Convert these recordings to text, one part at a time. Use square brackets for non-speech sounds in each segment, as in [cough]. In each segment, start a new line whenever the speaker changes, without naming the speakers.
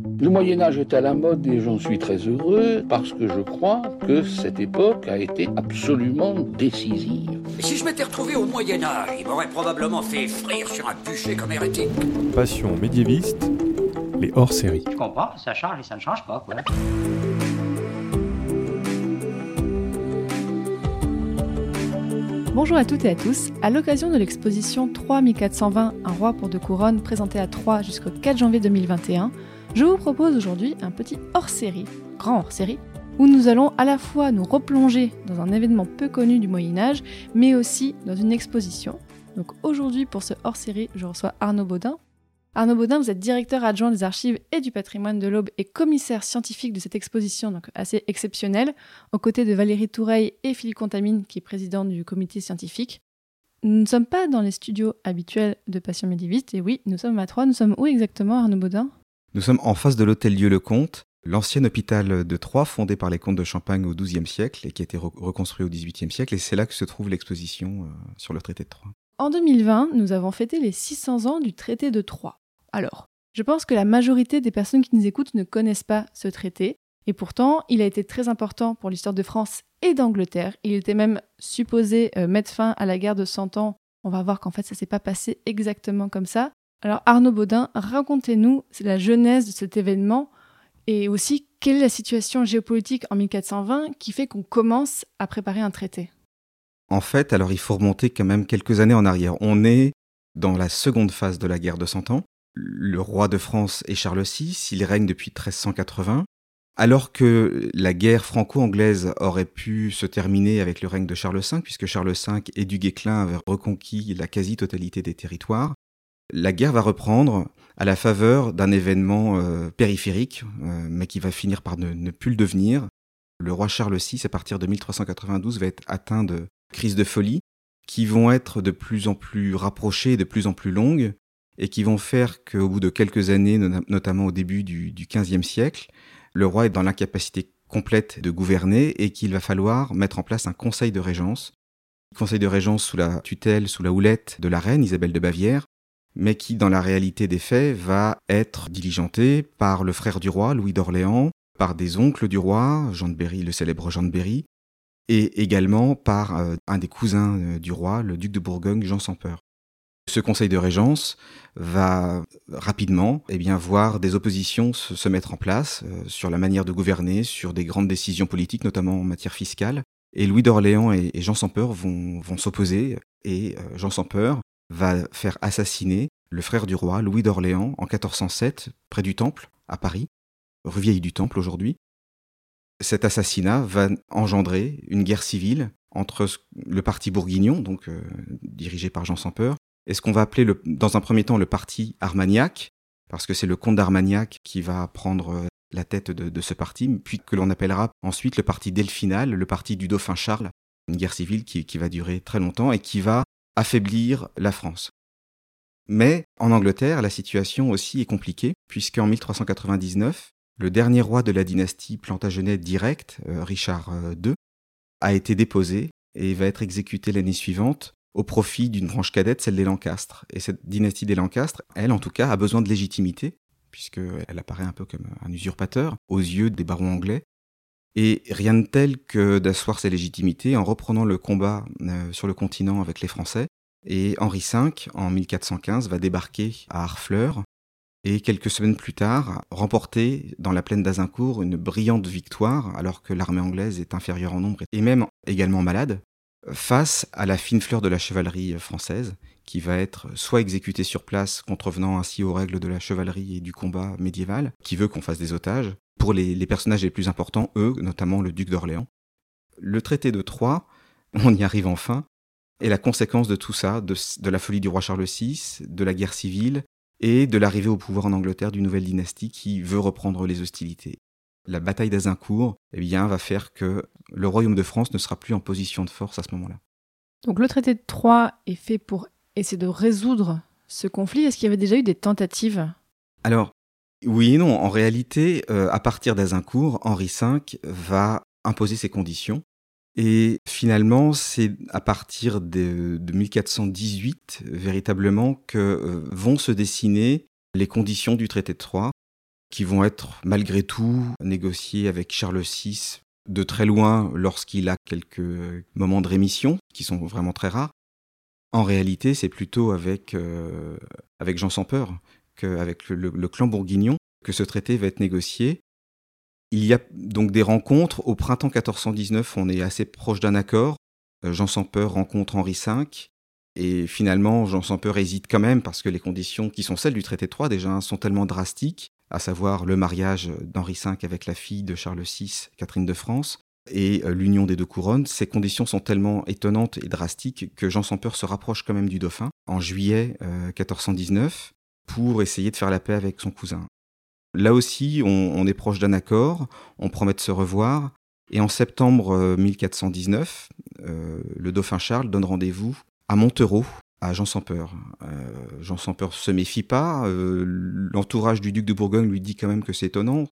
Le Moyen Âge est à la mode et j'en suis très heureux parce que je crois que cette époque a été absolument décisive.
Et si je m'étais retrouvé au Moyen Âge, il m'aurait probablement fait frire sur un bûcher comme hérétique.
Passion médiéviste, les hors-séries.
Je comprends, ça change et ça ne change pas, quoi.
Bonjour à toutes et à tous. À l'occasion de l'exposition 3 1420, un roi pour deux couronnes, présentée à Troyes jusqu'au 4 janvier 2021, je vous propose aujourd'hui un petit hors-série, grand hors-série, où nous allons à la fois nous replonger dans un événement peu connu du Moyen Âge, mais aussi dans une exposition. Donc aujourd'hui, pour ce hors-série, je reçois Arnaud Baudin. Arnaud Baudin, vous êtes directeur adjoint des archives et du patrimoine de l'Aube et commissaire scientifique de cette exposition, donc assez exceptionnelle, aux côtés de Valérie Toureille et Philippe Contamine, qui est président du comité scientifique. Nous ne sommes pas dans les studios habituels de Passion médiéviste, et oui, nous sommes à Troyes. Nous sommes où exactement, Arnaud Baudin?
Nous sommes en face de l'hôtel Dieu-le-Comte, l'ancien hôpital de Troyes, fondé par les comtes de Champagne au XIIe siècle et qui a été reconstruit au XVIIIe siècle, et c'est là que se trouve l'exposition euh, sur le traité de Troyes.
En 2020, nous avons fêté les 600 ans du traité de Troyes. Alors, je pense que la majorité des personnes qui nous écoutent ne connaissent pas ce traité, et pourtant, il a été très important pour l'histoire de France et d'Angleterre. Il était même supposé euh, mettre fin à la guerre de 100 ans. On va voir qu'en fait, ça s'est pas passé exactement comme ça. Alors, Arnaud Baudin, racontez-nous la genèse de cet événement et aussi quelle est la situation géopolitique en 1420 qui fait qu'on commence à préparer un traité?
En fait, alors il faut remonter quand même quelques années en arrière. On est dans la seconde phase de la guerre de Cent Ans le roi de France est Charles VI, il règne depuis 1380. Alors que la guerre franco-anglaise aurait pu se terminer avec le règne de Charles V, puisque Charles V et du Guesclin avaient reconquis la quasi-totalité des territoires, la guerre va reprendre à la faveur d'un événement euh, périphérique, euh, mais qui va finir par ne, ne, plus le devenir. Le roi Charles VI, à partir de 1392, va être atteint de crises de folie qui vont être de plus en plus rapprochées, de plus en plus longues, et qui vont faire qu'au bout de quelques années, notamment au début du, XVe siècle, le roi est dans l'incapacité complète de gouverner et qu'il va falloir mettre en place un conseil de régence. Conseil de régence sous la tutelle, sous la houlette de la reine Isabelle de Bavière, mais qui, dans la réalité des faits, va être diligenté par le frère du roi, Louis d'Orléans, par des oncles du roi, Jean de Berry, le célèbre Jean de Berry, et également par euh, un des cousins euh, du roi, le duc de Bourgogne, Jean sans peur. Ce conseil de régence va rapidement eh bien, voir des oppositions se, mettre en place euh, sur la manière de gouverner, sur des grandes décisions politiques, notamment en matière fiscale. Et Louis d'Orléans et, Jean sans peur vont, vont s'opposer et Jean sans va faire assassiner le frère du roi, Louis d'Orléans, en 1407, près du Temple, à Paris, rue Vieille du Temple aujourd'hui. Cet assassinat va engendrer une guerre civile entre le parti bourguignon, donc euh, dirigé par Jean sans peur, et ce qu'on va appeler le, dans un premier temps le parti Armagnac, parce que c'est le comte d'Armagnac qui va prendre euh, la tête de, ce parti, puis que l'on appellera ensuite le parti Delphinal, le parti du dauphin Charles, une guerre civile qui va durer très longtemps et qui va affaiblir la France. Mais en Angleterre, la situation aussi est compliquée, puisqu'en 1399, le dernier roi de la dynastie Plantagenet direct, euh, Richard II, euh, a été déposé et va être exécuté l'année suivante au profit d'une branche cadette, celle des Lancastres. Et cette dynastie des Lancastres, elle en tout cas, a besoin de légitimité, puisqu'elle apparaît un peu comme un usurpateur aux yeux des barons anglais. Et rien de tel que d'asseoir sa légitimité en reprenant le combat euh, sur le continent avec les Français. Et Henri V, en 1415, va débarquer à Harfleur et quelques semaines plus tard, remporter dans la plaine d'Azincourt une brillante victoire alors que l'armée anglaise est inférieure en nombre et même également malade, face à la fine fleur de la chevalerie française, qui va être soit exécutée sur place, contrevenant ainsi aux règles de la chevalerie et du combat médiéval, qui veut qu'on fasse des otages, pour les, personnages les plus importants, eux, notamment le duc d'Orléans. Le traité de Troyes, [laughs] on y arrive enfin, est la conséquence de tout ça, de, de la folie du roi Charles VI, de la guerre civile, et de l'arrivée au pouvoir en Angleterre d'une nouvelle dynastie qui veut reprendre les hostilités la bataille d'Azincourt eh bien, va faire que le royaume de France ne sera plus en position de force à ce moment-là.
Donc le traité de Troyes est fait pour essayer de résoudre ce conflit. Est-ce qu'il y avait déjà eu des tentatives?
Alors, oui et non. En réalité, euh, à partir d'Azincourt, Henri V va imposer ses conditions. Et finalement, c'est à partir de, 1418, véritablement, que euh, vont se dessiner les conditions du traité de Troyes qui vont être malgré tout négociés avec Charles VI de très loin lorsqu'il a quelques moments de rémission, qui sont vraiment très rares. En réalité, c'est plutôt avec, euh, avec Jean sans peur qu'avec le, clan bourguignon que ce traité va être négocié. Il y a donc des rencontres. Au printemps 1419, on est assez proche d'un accord. Euh, Jean sans peur rencontre Henri V. Et finalement, Jean sans peur hésite quand même parce que les conditions qui sont celles du traité de Troyes déjà sont tellement drastiques, à savoir le mariage d'Henri V avec la fille de Charles VI, Catherine de France, et euh, l'union des deux couronnes, ces conditions sont tellement étonnantes et drastiques que Jean sans peur se rapproche quand même du dauphin en juillet 1419 euh, pour essayer de faire la paix avec son cousin. Là aussi, on, est proche d'un accord, on promet de se revoir, et en septembre 1419, euh, le dauphin Charles donne rendez-vous à Montereau, à Jean sans peur. Jean sans peur se méfie pas, l'entourage du duc de Bourgogne lui dit quand même que c'est étonnant,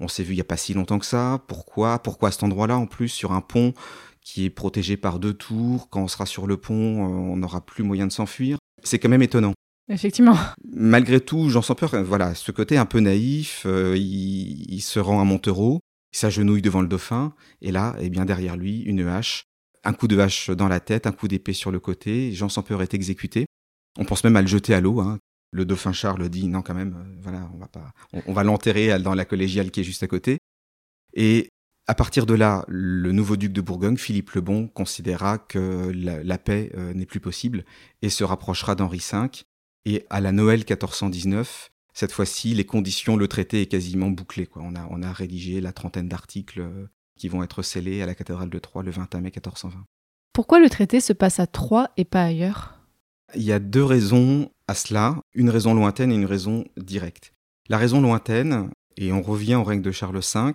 on s'est vu il n'y a pas si longtemps que ça. Pourquoi Pourquoi cet endroit-là, en plus, sur un pont qui est protégé par deux tours Quand on sera sur le pont, euh, on n'aura plus moyen de s'enfuir? C'est quand même étonnant.
Effectivement.
Malgré tout, j'en sens peur. Voilà, ce côté un peu naïf, euh, il, se rend à Montereau, il s'agenouille devant le dauphin, et là, eh bien derrière lui, une hache, un coup de hache dans la tête, un coup d'épée sur le côté. Jean sans peur est exécuté. On pense même à le jeter à l'eau, hein, le dauphin Charles dit non quand même, euh, voilà, on va pas, on, va l'enterrer dans la collégiale qui est juste à côté. Et à partir de là, le nouveau duc de Bourgogne, Philippe le Bon, considéra que la, paix euh, n'est plus possible et se rapprochera d'Henri V. Et à la Noël 1419, cette fois-ci, les conditions, le traité est quasiment bouclé. Quoi. On, a, on a rédigé la trentaine d'articles euh, qui vont être scellés à la cathédrale de Troyes le 21 mai 1420.
Pourquoi le traité se passe à Troyes et pas ailleurs?
Il y a deux raisons à cela, une raison lointaine et une raison directe. La raison lointaine, et on revient au règne de Charles V,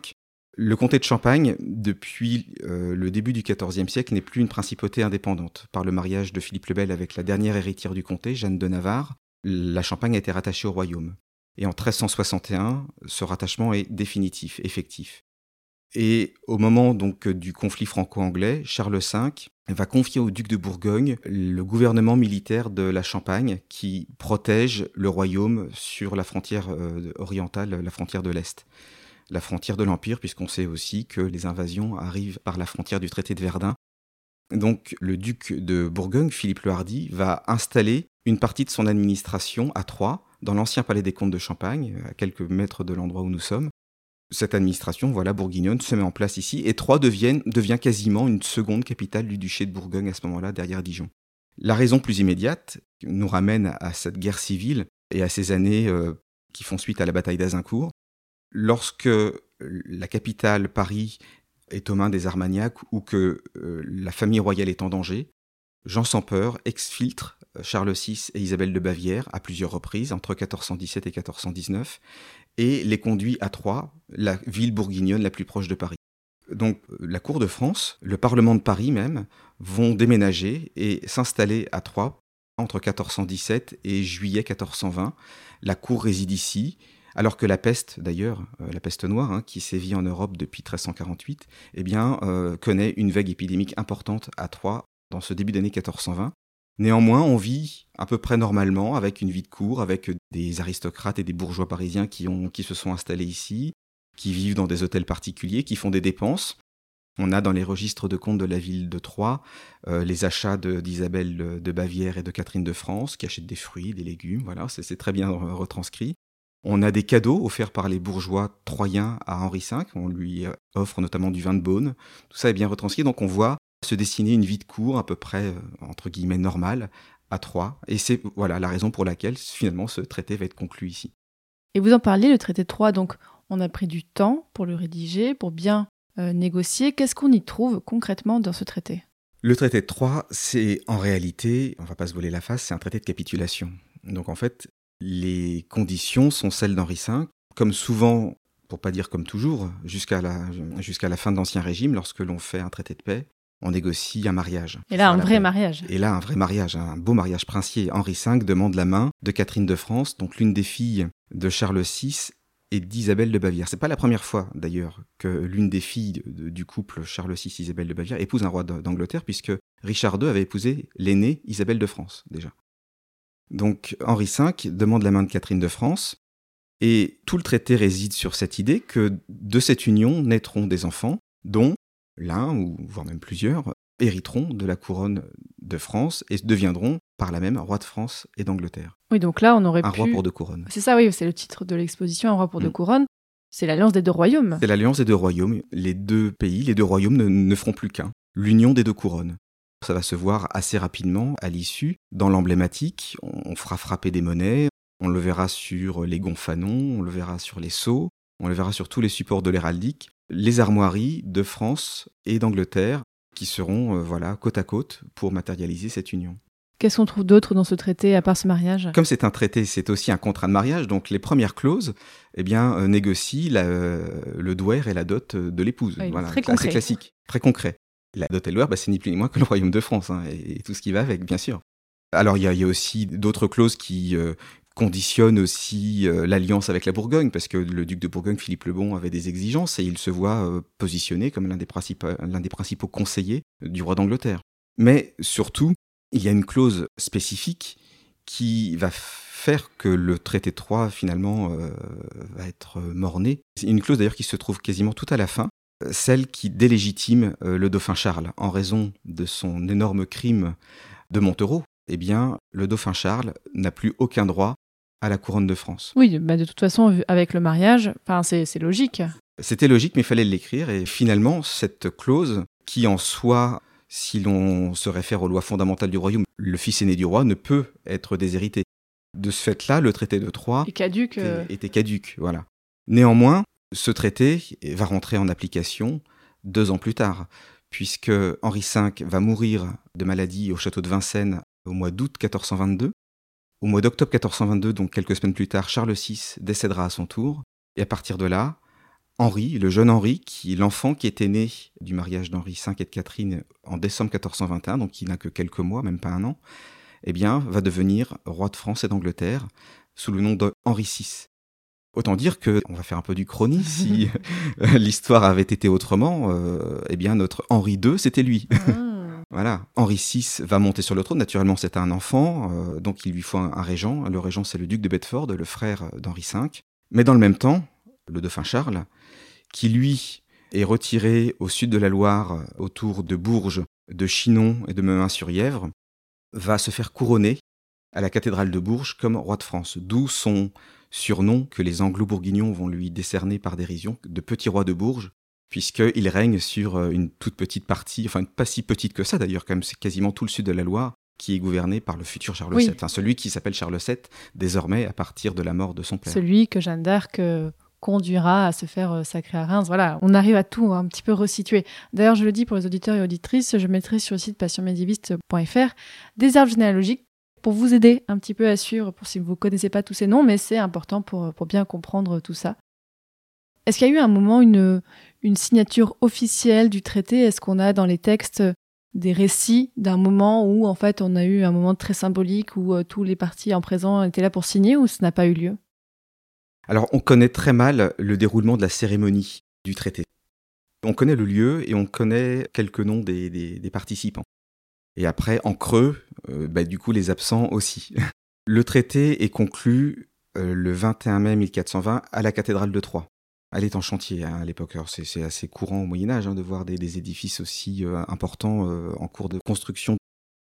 le comté de Champagne, depuis euh, le début du XIVe siècle, n'est plus une principauté indépendante. Par le mariage de Philippe le Bel avec la dernière héritière du comté, Jeanne de Navarre, la Champagne a été rattachée au royaume. Et en 1361, ce rattachement est définitif, effectif. Et au moment donc du conflit franco-anglais, Charles V va confier au duc de Bourgogne le gouvernement militaire de la Champagne qui protège le royaume sur la frontière euh, orientale, la frontière de l'Est, la frontière de l'Empire, puisqu'on sait aussi que les invasions arrivent par la frontière du traité de Verdun. Donc le duc de Bourgogne, Philippe le Hardy, va installer une partie de son administration à Troyes, dans l'ancien palais des comtes de Champagne, à quelques mètres de l'endroit où nous sommes, cette administration, voilà, bourguignonne, se met en place ici, et Troyes devient, quasiment une seconde capitale du duché de Bourgogne à ce moment-là, derrière Dijon. La raison plus immédiate nous ramène à cette guerre civile et à ces années euh, qui font suite à la bataille d'Azincourt. Lorsque la capitale, Paris, est aux mains des Armagnacs ou que euh, la famille royale est en danger, Jean sans peur exfiltre euh, Charles VI et Isabelle de Bavière à plusieurs reprises, entre 1417 et 1419, et les conduit à Troyes, la ville bourguignonne la plus proche de Paris. Donc la Cour de France, le Parlement de Paris même, vont déménager et s'installer à Troyes entre 1417 et juillet 1420. La Cour réside ici, alors que la peste, d'ailleurs, euh, la peste noire, hein, qui sévit en Europe depuis 1348, eh bien, euh, connaît une vague épidémique importante à Troyes dans ce début d'année 1420. Néanmoins, on vit à peu près normalement, avec une vie de cour, avec des aristocrates et des bourgeois parisiens qui, se sont installés ici, qui vivent dans des hôtels particuliers, qui font des dépenses. On a dans les registres de comptes de la ville de Troyes euh, les achats d'Isabelle de, Bavière et de Catherine de France, qui achètent des fruits, des légumes, voilà, c'est très bien retranscrit. On a des cadeaux offerts par les bourgeois troyens à Henri V, on lui offre notamment du vin de Beaune, tout ça est bien retranscrit, donc on voit se dessiner une vie de cour à peu près, euh, entre guillemets, normale à Troyes. Et c'est voilà la raison pour laquelle finalement ce traité va être conclu ici.
Et vous en parliez, le traité de Troyes, donc on a pris du temps pour le rédiger, pour bien euh, négocier. Qu'est-ce qu'on y trouve concrètement dans ce traité?
Le traité de Troyes, c'est en réalité, on va pas se voler la face, c'est un traité de capitulation. Donc en fait, les conditions sont celles d'Henri V. Comme souvent, pour pas dire comme toujours, jusqu'à la, jusqu'à la fin de l'Ancien Régime, lorsque l'on fait un traité de paix, on négocie un mariage.
Et là, un vrai mariage.
Et là, un vrai mariage, un beau mariage princier. Henri V demande la main de Catherine de France, donc l'une des filles de Charles VI et d'Isabelle de Bavière. C'est pas la première fois, d'ailleurs, que l'une des filles du couple Charles VI Isabelle de Bavière épouse un roi d'Angleterre, puisque Richard II avait épousé l'aînée Isabelle de France, déjà. Donc Henri V demande la main de Catherine de France, Et tout le traité réside sur cette idée que de cette union naîtront des enfants, dont l'un, ou voire même plusieurs, hériteront de la couronne de France et deviendront par la même roi de France et d'Angleterre.
Oui, donc là, on aurait
Un
pu...
roi pour deux couronnes.
C'est ça, oui, c'est le titre de l'exposition, un roi pour deux
Mm.
couronnes. C'est l'alliance des deux royaumes.
C'est l'alliance des deux royaumes. Les deux pays, les deux royaumes ne, ne feront plus qu'un. L'union des deux couronnes. Ça va se voir assez rapidement à l'issue. Dans l'emblématique, on on fera frapper des monnaies, on le verra sur les gonfanons, on le verra sur les sceaux, on le verra sur tous les supports de l'héraldique, les armoiries de France et d'Angleterre qui seront euh, voilà côte à côte pour matérialiser cette union.
Qu'est-ce qu'on trouve d'autre dans ce traité à part ce mariage?
Comme c'est un traité, c'est aussi un contrat de mariage, donc les premières clauses eh bien, euh, négocient la- euh, le douaire et la dot de l'épouse.
Oui,
voilà,
très
assez
concret.
classique, très concret. La dot et le douaire, bah, c'est ni plus ni moins que le royaume de France, hein, et, et tout ce qui va avec, bien sûr. Alors, il y, a- il y a aussi d'autres clauses qui euh, conditionnent aussi euh, l'alliance avec la Bourgogne, parce que le duc de Bourgogne, Philippe le Bon, avait des exigences, et il se voit euh, positionné comme l'un des, principaux- conseillers du roi d'Angleterre. Mais surtout, il y a une clause spécifique qui va faire que le traité de Troyes, finalement, euh, va être mort-né. C'est une clause d'ailleurs qui se trouve quasiment tout à la fin, celle qui délégitime le dauphin Charles en raison de son énorme crime de Montereau. Eh bien, le dauphin Charles n'a plus aucun droit à la couronne de France.
Oui, bah de toute façon, avec le mariage, c'est logique.
C'était logique, mais il fallait l'écrire. Et finalement, cette clause, qui en soi, si l'on se réfère aux lois fondamentales du royaume, le fils aîné du roi ne peut être déshérité. De ce fait-là, le traité de Troyes
caduque. euh,
était, était caduque. Voilà. Néanmoins, ce traité va rentrer en application deux ans plus tard, puisque Henri V va mourir de maladie au château de Vincennes au mois d'août 1422. Au mois d'octobre 1422, donc quelques semaines plus tard, Charles VI décédera à son tour. Et à partir de là, Henri, le jeune Henri, qui l'enfant qui était né du mariage d'Henri V et de Catherine en décembre 1421, donc qui n'a que quelques mois, même pas un an, eh bien, va devenir roi de France et d'Angleterre sous le nom d'Henri VI. Autant dire que, on va faire un peu du chrony, si [laughs] l'histoire avait été autrement, euh, eh bien notre Henri II, c'était lui.
ah.
Voilà, Henri VI va monter sur le trône. Naturellement, c'est un enfant, euh, donc il lui faut un, régent. Le régent, c'est le duc de Bedford, le frère d'Henri V. Mais dans le même temps, le dauphin Charles, qui lui est retiré au sud de la Loire, euh, autour de Bourges, de Chinon et de Meun-sur-Yèvre, va se faire couronner à la cathédrale de Bourges comme roi de France. D'où son surnom que les anglo-bourguignons vont lui décerner par dérision de petit roi de Bourges, puisqu'il règne sur euh, une toute petite partie, enfin pas si petite que ça d'ailleurs, quand même, c'est quasiment tout le sud de la Loire qui est gouverné par le futur Charles
Oui.
VII, enfin celui qui s'appelle Charles VII désormais à partir de la mort de son père.
Celui que Jeanne d'Arc euh, conduira à se faire euh, sacrer à Reims. Voilà, on arrive à tout un petit peu resituer. D'ailleurs, je le dis pour les auditeurs et auditrices, je mettrai sur le site passionmédiéviste.fr des arbres généalogiques pour vous aider un petit peu à suivre, pour si vous ne connaissez pas tous ces noms, mais c'est important pour, pour bien comprendre tout ça. Est-ce qu'il y a eu un moment une, signature officielle du traité? Est-ce qu'on a dans les textes des récits d'un moment où en fait on a eu un moment très symbolique où euh, tous les partis en présent étaient là pour signer ou ça n'a pas eu lieu?
Alors, on connaît très mal le déroulement de la cérémonie du traité. On connaît le lieu et on connaît quelques noms des, participants. Et après, en creux, euh, bah, du coup, les absents aussi. [laughs] Le traité est conclu euh, le 21 mai 1420 à la cathédrale de Troyes. Elle est en chantier hein, à l'époque. C'est assez courant au Moyen Âge hein, de voir des, édifices aussi euh, importants euh, en cours de construction.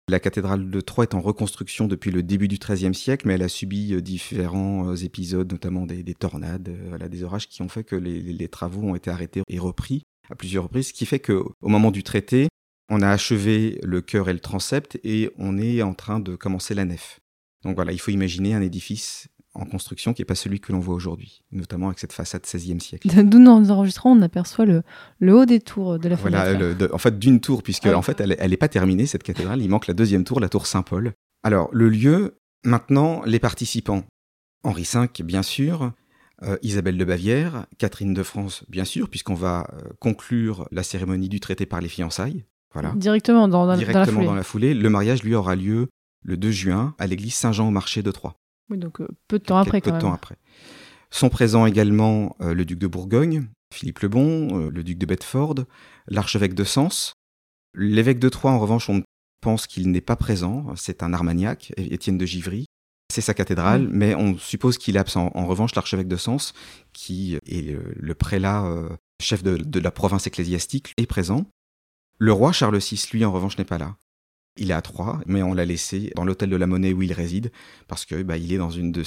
La cathédrale de Troyes est en reconstruction depuis le début du XIIIe siècle, mais elle a subi euh, différents épisodes, notamment des, des tornades, des orages qui ont fait que les- les travaux ont été arrêtés et repris à plusieurs reprises, ce qui fait qu'au moment du traité, on a achevé le chœur et le transept et on est en train de commencer la nef. Donc voilà, il faut imaginer un édifice en construction qui n'est pas celui que l'on voit aujourd'hui, notamment avec cette façade 16e siècle. [laughs]
D'où nous enregistrons, on aperçoit le, le haut des tours de la
Voilà,
fenêtre.
le- de- en fait, d'une tour, puisque en fait, elle n'est pas terminée, cette cathédrale. Il manque la deuxième tour, la tour Saint-Paul. Alors, le lieu, maintenant, les participants. Henri V, bien sûr. euh, Isabelle de Bavière, Catherine de France, bien sûr, puisqu'on va euh, conclure la cérémonie du traité par les fiançailles. Voilà.
Directement dans, dans- dans la foulée.
dans la foulée. Le mariage, lui, aura lieu le 2 juin à l'église Saint-Jean au marché de Troyes.
Oui, donc euh, peu de temps après
Quelques
quand
temps
même.
après. Sont présents également euh, le duc de Bourgogne, Philippe le Bon, euh, le duc de Bedford, l'archevêque de Sens. L'évêque de Troyes, en revanche, on pense qu'il n'est pas présent. C'est un Armagnac, Étienne de Givry. C'est sa cathédrale, mais on suppose qu'il est absent. En revanche, l'archevêque de Sens, qui est le, prélat chef de, de la province ecclésiastique, est présent. Le roi Charles VI, lui, en revanche, n'est pas là. Il est à Troyes, mais on l'a laissé dans l'hôtel de la Monnaie où il réside, parce que bah, il est dans une de,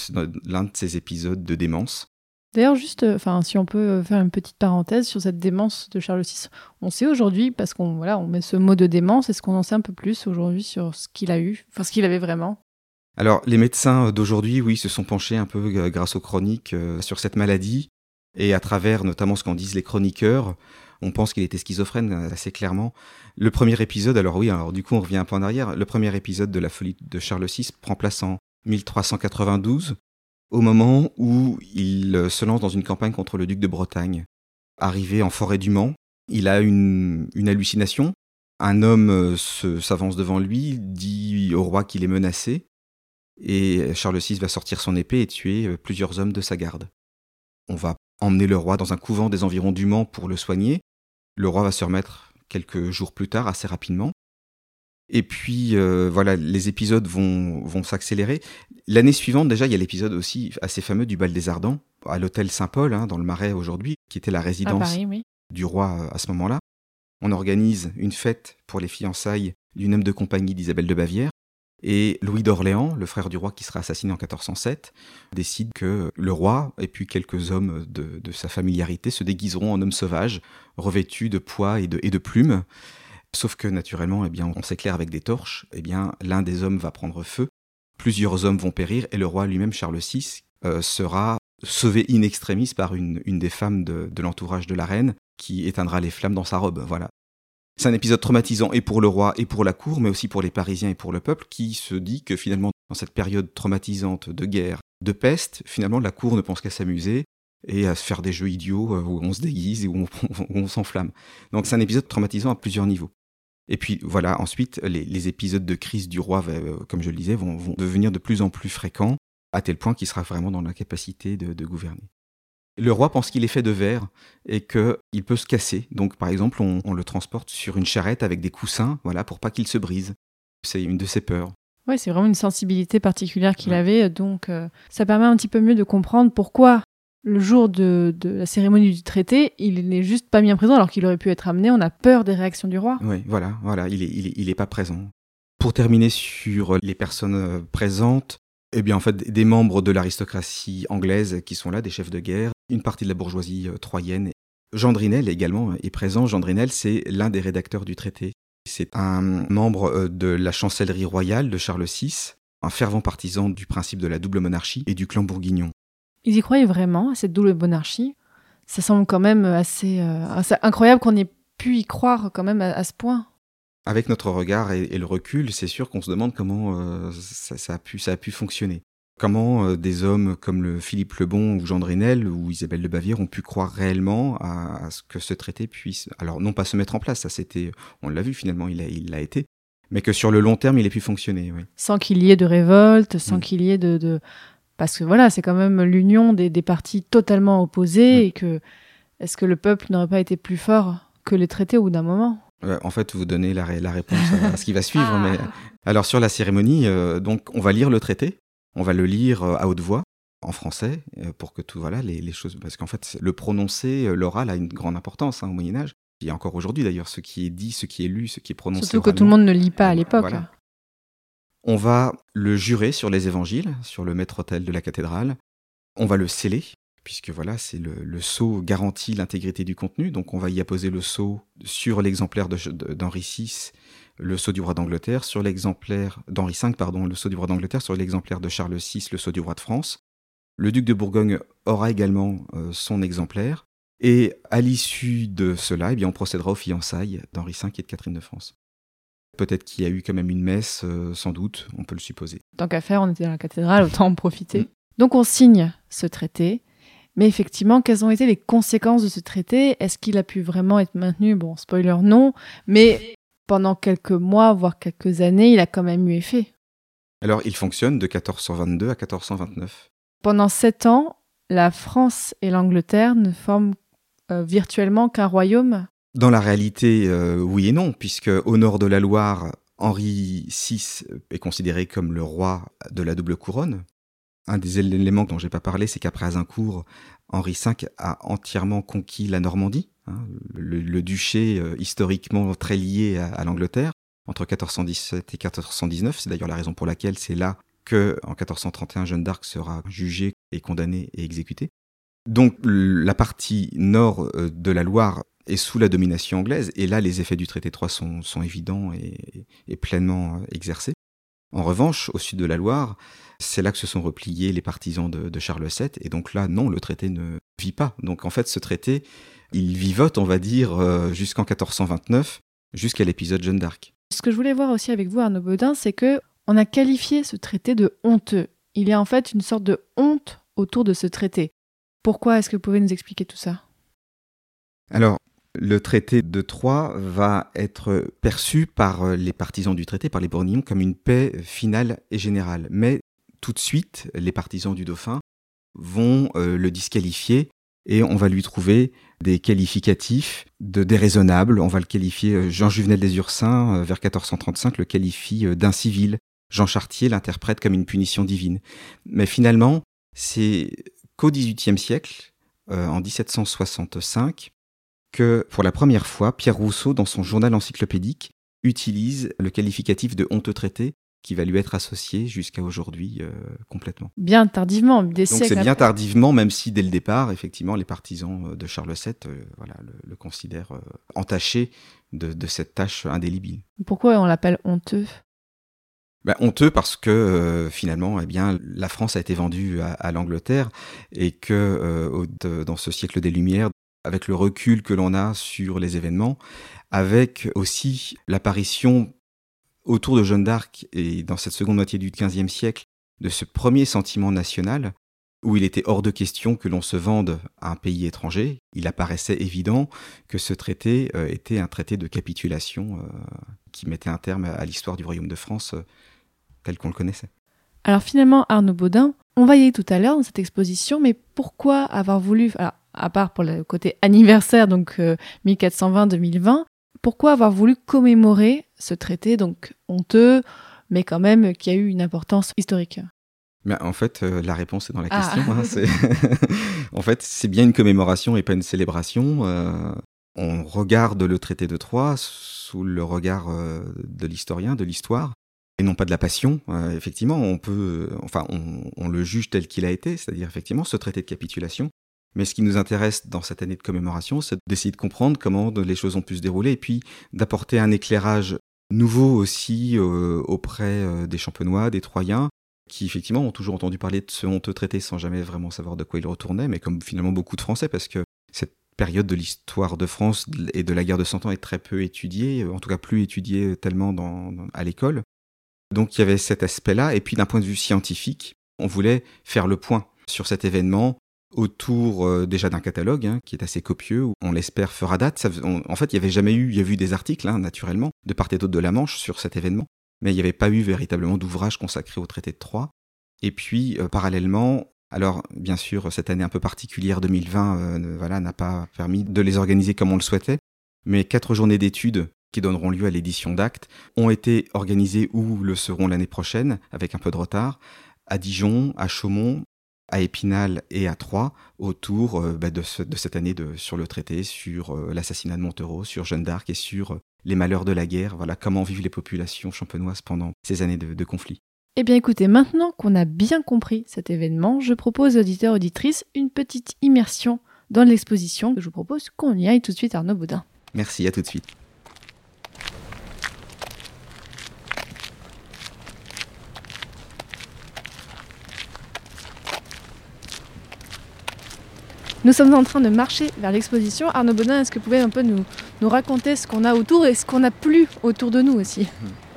l'un de ces épisodes de démence.
D'ailleurs, juste, euh, enfin, si on peut euh, faire une petite parenthèse sur cette démence de Charles VI, on sait aujourd'hui, parce qu'on voilà, on met ce mot de démence, est-ce qu'on en sait un peu plus aujourd'hui sur ce qu'il a eu, enfin ce qu'il avait vraiment?
Alors, les médecins d'aujourd'hui, oui, se sont penchés un peu euh, grâce aux chroniques euh, sur cette maladie, et à travers notamment ce qu'en disent les chroniqueurs, on pense qu'il était schizophrène euh, assez clairement. Le premier épisode, alors oui, alors du coup on revient un peu en arrière, le premier épisode de la folie de Charles VI prend place en 1392, au moment où il euh, se lance dans une campagne contre le duc de Bretagne. Arrivé en forêt du Mans, il a une, une hallucination. Un homme euh, s'avance devant lui, dit au roi qu'il est menacé, et Charles VI va sortir son épée et tuer plusieurs hommes de sa garde. On va emmener le roi dans un couvent des environs du Mans pour le soigner. Le roi va se remettre quelques jours plus tard, assez rapidement. Et puis euh, voilà, les épisodes vont, vont s'accélérer. L'année suivante, déjà, il y a l'épisode aussi assez fameux du bal des Ardents, à l'hôtel Saint-Paul, hein, dans le Marais aujourd'hui, qui était la résidence
Paris, oui.
du roi euh, à ce moment-là. On organise une fête pour les fiançailles d'une homme de compagnie d'Isabelle de Bavière. Et Louis d'Orléans, le frère du roi qui sera assassiné en 1407, décide que le roi et puis quelques hommes de, sa familiarité se déguiseront en hommes sauvages, revêtus de pois et de, plumes. Sauf que naturellement, eh bien, on s'éclaire avec des torches. Eh bien, l'un des hommes va prendre feu, plusieurs hommes vont périr, et le roi lui-même, Charles VI, euh, sera sauvé in extremis par une, une des femmes de, de l'entourage de la reine, qui éteindra les flammes dans sa robe. Voilà. C'est un épisode traumatisant et pour le roi et pour la cour, mais aussi pour les Parisiens et pour le peuple, qui se dit que finalement, dans cette période traumatisante de guerre, de peste, finalement, la cour ne pense qu'à s'amuser et à se faire des jeux idiots euh, où on se déguise et où on, [laughs] s'enflamme. Donc c'est un épisode traumatisant à plusieurs niveaux. Et puis voilà, ensuite, les, épisodes de crise du roi, euh, comme je le disais, vont, devenir de plus en plus fréquents, à tel point qu'il sera vraiment dans l'incapacité de gouverner. Le roi pense qu'il est fait de verre et qu'il peut se casser. Donc, par exemple, on, on le transporte sur une charrette avec des coussins, voilà, pour pas qu'il se brise. C'est une de ses peurs.
Ouais, c'est vraiment une sensibilité particulière qu'il
Ouais.
avait, donc euh, ça permet un petit peu mieux de comprendre pourquoi le jour de, de la cérémonie du traité, il n'est juste pas bien présent alors qu'il aurait pu être amené. On a peur des réactions du roi.
Oui, voilà, voilà, il est, il est, il est pas présent. Pour terminer sur les personnes euh, présentes, eh bien, en fait, des membres de l'aristocratie anglaise qui sont là, des chefs de guerre, une partie de la bourgeoisie euh, troyenne. Jean Drinel également est présent. Jean Drinel, c'est l'un des rédacteurs du traité. C'est un membre euh, de la chancellerie royale de Charles VI, un fervent partisan du principe de la double monarchie et du clan bourguignon.
Ils y croyaient vraiment à cette double monarchie. Ça semble quand même assez, euh, incroyable qu'on ait pu y croire quand même à ce point.
Avec notre regard et, et le recul, c'est sûr qu'on se demande comment euh, ça, ça a pu, ça a pu fonctionner. Comment euh, des hommes comme le Philippe le Bon ou Jean Drenel ou Isabelle de Bavière ont pu croire réellement à, à ce que ce traité puisse, alors non pas se mettre en place, ça c'était, on l'a vu finalement, il l'a il été, mais que sur le long terme il ait pu fonctionner. Oui.
Sans qu'il y ait de révolte, sans
Mm.
qu'il y ait de, de- Parce que voilà, c'est quand même l'union des, des partis totalement opposés
Mm.
et que. Est-ce que le peuple n'aurait pas été plus fort que les traités au bout d'un moment?
Ouais, en fait, vous donnez la, ré- la réponse à, à ce qui va suivre.
Ah.
Mais alors sur la cérémonie, euh, donc on va lire le traité, on va le lire euh, à haute voix en français euh, pour que tout voilà les, les choses parce qu'en fait le prononcer, euh, l'oral a une grande importance hein, au Moyen Âge. Il y a encore aujourd'hui d'ailleurs ce qui est dit, ce qui est lu, ce qui est prononcé.
Surtout que tout le monde ne lit pas à l'époque.
Voilà. On va le jurer sur les évangiles, sur le maître-autel de la cathédrale. On va le sceller, puisque voilà, c'est le, le sceau garantit l'intégrité du contenu. Donc on va y apposer le sceau sur l'exemplaire d'Henri VI, le sceau du roi d'Angleterre, sur l'exemplaire d'Henri V, pardon, le sceau du roi d'Angleterre, sur l'exemplaire de Charles VI, le sceau du roi de France. Le duc de Bourgogne aura également euh, son exemplaire. Et à l'issue de cela, eh bien, on procédera aux fiançailles d'Henri V et de Catherine de France. Peut-être qu'il y a eu quand même une messe, euh, sans doute, on peut le supposer.
Tant qu'à faire, on était dans la cathédrale, autant en profiter.
Mm.
Donc on signe ce traité. Mais effectivement, quelles ont été les conséquences de ce traité? Est-ce qu'il a pu vraiment être maintenu? Bon, spoiler, non. Mais pendant quelques mois, voire quelques années, il a quand même eu effet.
Alors, il fonctionne de 1422 à 1429.
Pendant sept ans, la France et l'Angleterre ne forment euh, virtuellement qu'un royaume?
Dans la réalité, euh, oui et non, puisque au nord de la Loire, Henri VI est considéré comme le roi de la double couronne. Un des éléments dont j'ai pas parlé, c'est qu'après Azincourt, Henri V a entièrement conquis la Normandie, hein, le, duché euh, historiquement très lié à, l'Angleterre, entre 1417 et 1419. C'est d'ailleurs la raison pour laquelle c'est là que, en 1431, Jeanne d'Arc sera jugée et condamnée et exécutée. Donc la partie nord euh, de la Loire est sous la domination anglaise, et là les effets du traité 3 sont, sont évidents et, pleinement euh, exercés. En revanche, au sud de la Loire, c'est là que se sont repliés les partisans de, Charles VII, et donc là, non, le traité ne vit pas. Donc en fait, ce traité, il vivote, on va dire, euh, jusqu'en 1429, jusqu'à l'épisode Jeanne d'Arc.
Ce que je voulais voir aussi avec vous, Arnaud Baudin, c'est que on a qualifié ce traité de honteux. Il y a en fait une sorte de honte autour de ce traité. Pourquoi Est-ce que vous pouvez nous expliquer tout ça?
Alors, le traité de Troyes va être perçu par euh, les partisans du traité, par les Bourguignons, comme une paix finale et générale. Mais tout de suite, les partisans du dauphin vont euh, le disqualifier et on va lui trouver des qualificatifs de déraisonnable. On va le qualifier, euh, Jean Juvenel des Ursins, vers 1435, le qualifie d'incivil. Jean Chartier l'interprète comme une punition divine. Mais finalement, c'est qu'au XVIIIe siècle, euh, en 1765, que pour la première fois, Pierre Rousseau, dans son journal encyclopédique, utilise le qualificatif de honteux traité qui va lui être associé jusqu'à aujourd'hui euh, complètement.
Bien tardivement,
des Donc c'est bien tardivement, même si dès le départ, effectivement, les partisans euh, de Charles VII voilà, le, considèrent entaché de, de, cette tâche indélébile.
Pourquoi on l'appelle honteux?
Bah, honteux parce que euh, finalement, eh bien, la France a été vendue à, l'Angleterre et que euh, dans ce siècle des Lumières, avec le recul que l'on a sur les événements, avec aussi l'apparition autour de Jeanne d'Arc et dans cette seconde moitié du XVe siècle de ce premier sentiment national, où il était hors de question que l'on se vende à un pays étranger, il apparaissait évident que ce traité euh, était un traité de capitulation qui mettait un terme à l'histoire du royaume de France tel qu'on le connaissait.
Alors finalement, Arnaud Baudin, on va y aller tout à l'heure dans cette exposition, mais pourquoi avoir voulu, à part pour le côté anniversaire, donc 1420-2020, euh, pourquoi avoir voulu commémorer ce traité, donc honteux, mais quand même qui a eu une importance historique?
Mais en fait, euh, la réponse est dans la ah. question. Hein, [laughs] en fait, c'est bien une commémoration et pas une célébration. Euh, on regarde le traité de Troyes sous le regard de l'historien, de l'histoire et non pas de la passion. Euh, effectivement, on peut, enfin, on, le juge tel qu'il a été, c'est-à-dire effectivement ce traité de capitulation. Mais ce qui nous intéresse dans cette année de commémoration, c'est d'essayer de comprendre comment les choses ont pu se dérouler et puis d'apporter un éclairage nouveau aussi euh, auprès euh, des champenois, des Troyens, qui effectivement ont toujours entendu parler de ce honteux traité sans jamais vraiment savoir de quoi il retournait, mais comme finalement beaucoup de Français, parce que cette période de l'histoire de France et de la guerre de Cent Ans est très peu étudiée, en tout cas plus étudiée tellement à l'école. Donc il y avait cet aspect-là, et puis d'un point de vue scientifique, on voulait faire le point sur cet événement autour euh, déjà d'un catalogue hein, qui est assez copieux, où on l'espère fera date. en fait, il n'y avait jamais eu, il y a eu des articles, hein, naturellement, de part et d'autre de la Manche sur cet événement, mais il n'y avait pas eu véritablement d'ouvrage consacré au traité de Troyes. Et puis, euh, parallèlement, alors bien sûr, cette année un peu particulière 2020, euh, n'a pas permis de les organiser comme on le souhaitait, mais quatre journées d'études qui donneront lieu à l'édition d'actes, ont été organisés ou le seront l'année prochaine, avec un peu de retard, à Dijon, à Chaumont, à Épinal et à Troyes, autour euh, bah, de, cette année de, sur le traité, sur euh, l'assassinat de Montereau, sur Jeanne d'Arc et sur euh, les malheurs de la guerre, voilà comment vivent les populations champenoises pendant ces années de, de conflit.
Eh bien écoutez, maintenant qu'on a bien compris cet événement, je propose aux auditeurs auditrices une petite immersion dans l'exposition. Je vous propose qu'on y aille tout de suite Arnaud Baudin.
Merci, à tout de suite.
Nous sommes en train de marcher vers l'exposition. Arnaud Bonin, est-ce que vous pouvez un peu nous, raconter ce qu'on a autour et ce qu'on a plus autour de nous aussi?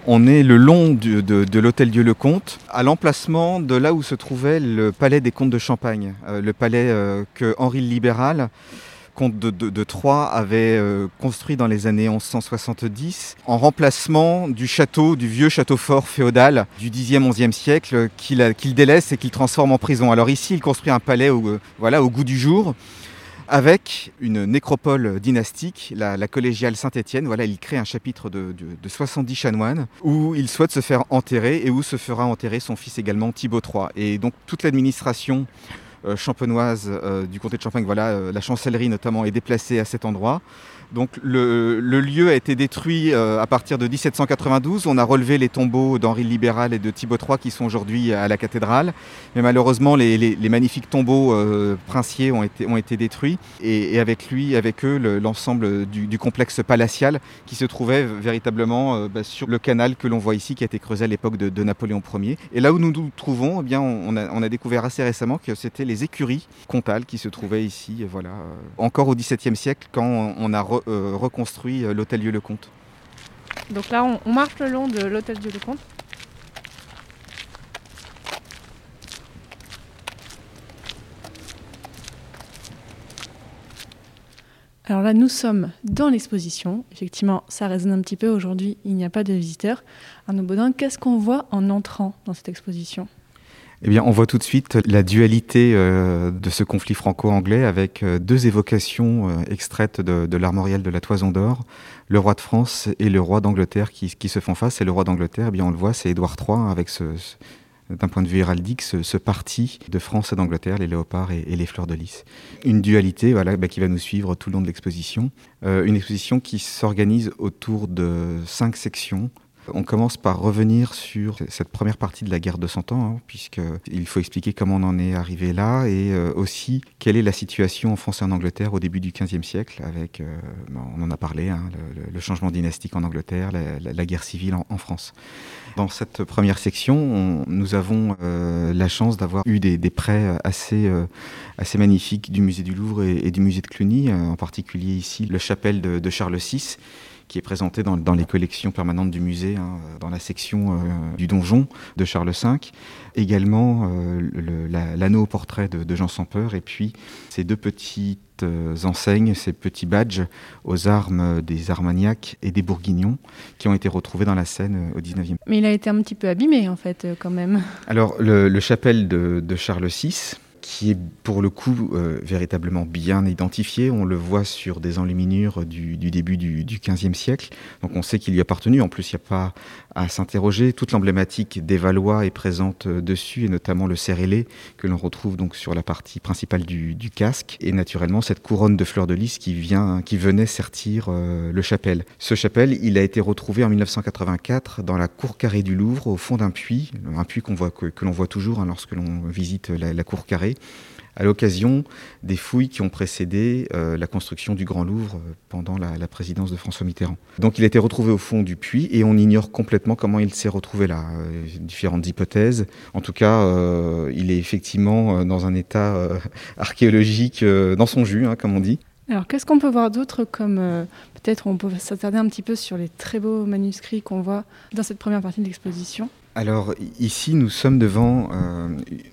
On est le long de, l'hôtel Dieu-le-Comte, à l'emplacement de là où se trouvait le palais des comtes de Champagne, euh, le palais euh, que Henri le Libéral de, Troyes avait euh, construit dans les années 1170 en remplacement du château, du vieux château fort féodal du 10e, 11e siècle qu'il délaisse et qu'il transforme en prison. Alors ici, il construit un palais au, voilà, au goût du jour avec une nécropole dynastique, la, collégiale Saint-Étienne. Voilà, il crée un chapitre de, de, de, 70 chanoines où il souhaite se faire enterrer et où se fera enterrer son fils également Thibaut III. Et donc toute l'administration champenoise euh, du comté de Champagne, voilà, euh, la chancellerie notamment est déplacée à cet endroit. Donc le, le, lieu a été détruit euh, à partir de 1792. On a relevé les tombeaux d'Henri Libéral et de Thibaut III qui sont aujourd'hui à la cathédrale. Mais malheureusement, les, les, les magnifiques tombeaux euh, princiers ont été, ont été détruits. Et, et, avec lui, avec eux, l'ensemble le, du, du, complexe palatial qui se trouvait véritablement euh, bah, sur le canal que l'on voit ici, qui a été creusé à l'époque de, de, Napoléon Ier. Et là où nous nous trouvons, eh bien, on, a, on a découvert assez récemment que c'était les écuries comtales qui se trouvaient ici, voilà, encore au XVIIe siècle, quand on a euh, reconstruit euh, l'hôtel Dieu-le-Comte.
Donc là, on, on, marche le long de l'hôtel Dieu-le-Comte. Alors là, nous sommes dans l'exposition. Effectivement, ça résonne un petit peu. Aujourd'hui, il n'y a pas de visiteurs. Arnaud Baudin, qu'est-ce qu'on voit en entrant dans cette exposition?
Eh bien, on voit tout de suite la dualité euh, de ce conflit franco-anglais avec euh, deux évocations euh, extraites de, l'armorial de la Toison d'Or, le roi de France et le roi d'Angleterre qui, se font face. Et le roi d'Angleterre, eh bien, on le voit, c'est Édouard III avec ce, d'un point de vue héraldique, ce, parti de France et d'Angleterre, les léopards et, les fleurs de lys. Une dualité voilà, bah, qui va nous suivre tout le long de l'exposition. Une exposition qui s'organise autour de cinq sections on commence par revenir sur cette première partie de la guerre de Cent Ans, hein, puisqu'il faut expliquer comment on en est arrivé là et euh, aussi quelle est la situation en France et en Angleterre au début du XVe siècle, avec, euh, on en a parlé, hein, le, changement dynastique en Angleterre, la, guerre civile en, France. Dans cette première section, on, nous avons euh, la chance d'avoir eu des, prêts assez, assez magnifiques du musée du Louvre et, du musée de Cluny, en particulier ici le chapelle de, de Charles VI qui est présenté dans, dans, les collections permanentes du musée, hein, dans la section euh, du donjon de Charles V. Également euh, l'anneau la, au portrait de, de, Jean sans peur, et puis ces deux petites euh, enseignes, ces petits badges aux armes des Armagnacs et des Bourguignons, qui ont été retrouvés dans la Seine au 19e.
Mais il a été un petit peu abîmé, en fait, quand même.
Alors, le, le chapelle de, de Charles VI, qui est pour le coup euh, véritablement bien identifié. On le voit sur des enluminures du, début du, 15e siècle. Donc on sait qu'il a appartenu. En plus, il n'y a pas à s'interroger. Toute l'emblématique des Valois est présente dessus, et notamment le cérélé que l'on retrouve donc sur la partie principale du, casque. Et naturellement, cette couronne de fleurs de lys qui, venait sertir euh, le chapelle. Ce chapelle, il a été retrouvé en 1984 dans la cour carrée du Louvre, au fond d'un puits, un puits que, l'on voit toujours hein, lorsque l'on visite la cour carrée à l'occasion des fouilles qui ont précédé euh, la construction du Grand Louvre euh, pendant la, présidence de François Mitterrand. Donc il a été retrouvé au fond du puits et on ignore complètement comment il s'est retrouvé là. Euh, différentes hypothèses. En tout cas, il est effectivement dans un état [laughs] archéologique dans son jus, hein, comme on dit.
Alors qu'est-ce qu'on peut voir d'autre comme peut-être on peut s'attarder un petit peu sur les très beaux manuscrits qu'on voit dans cette première partie de l'exposition?
Alors ici, nous sommes devant euh,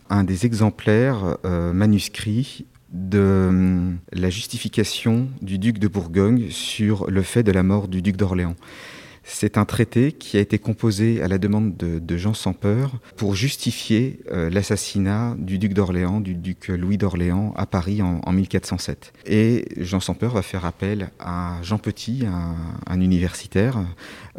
un des exemplaires euh, manuscrits de euh, la justification du duc de Bourgogne sur le fait de la mort du duc d'Orléans. C'est un traité qui a été composé à la demande de, Jean sans peur pour justifier euh, l'assassinat du duc d'Orléans, du duc Louis d'Orléans à Paris en, en, 1407. Et Jean sans peur va faire appel à Jean Petit, un, un universitaire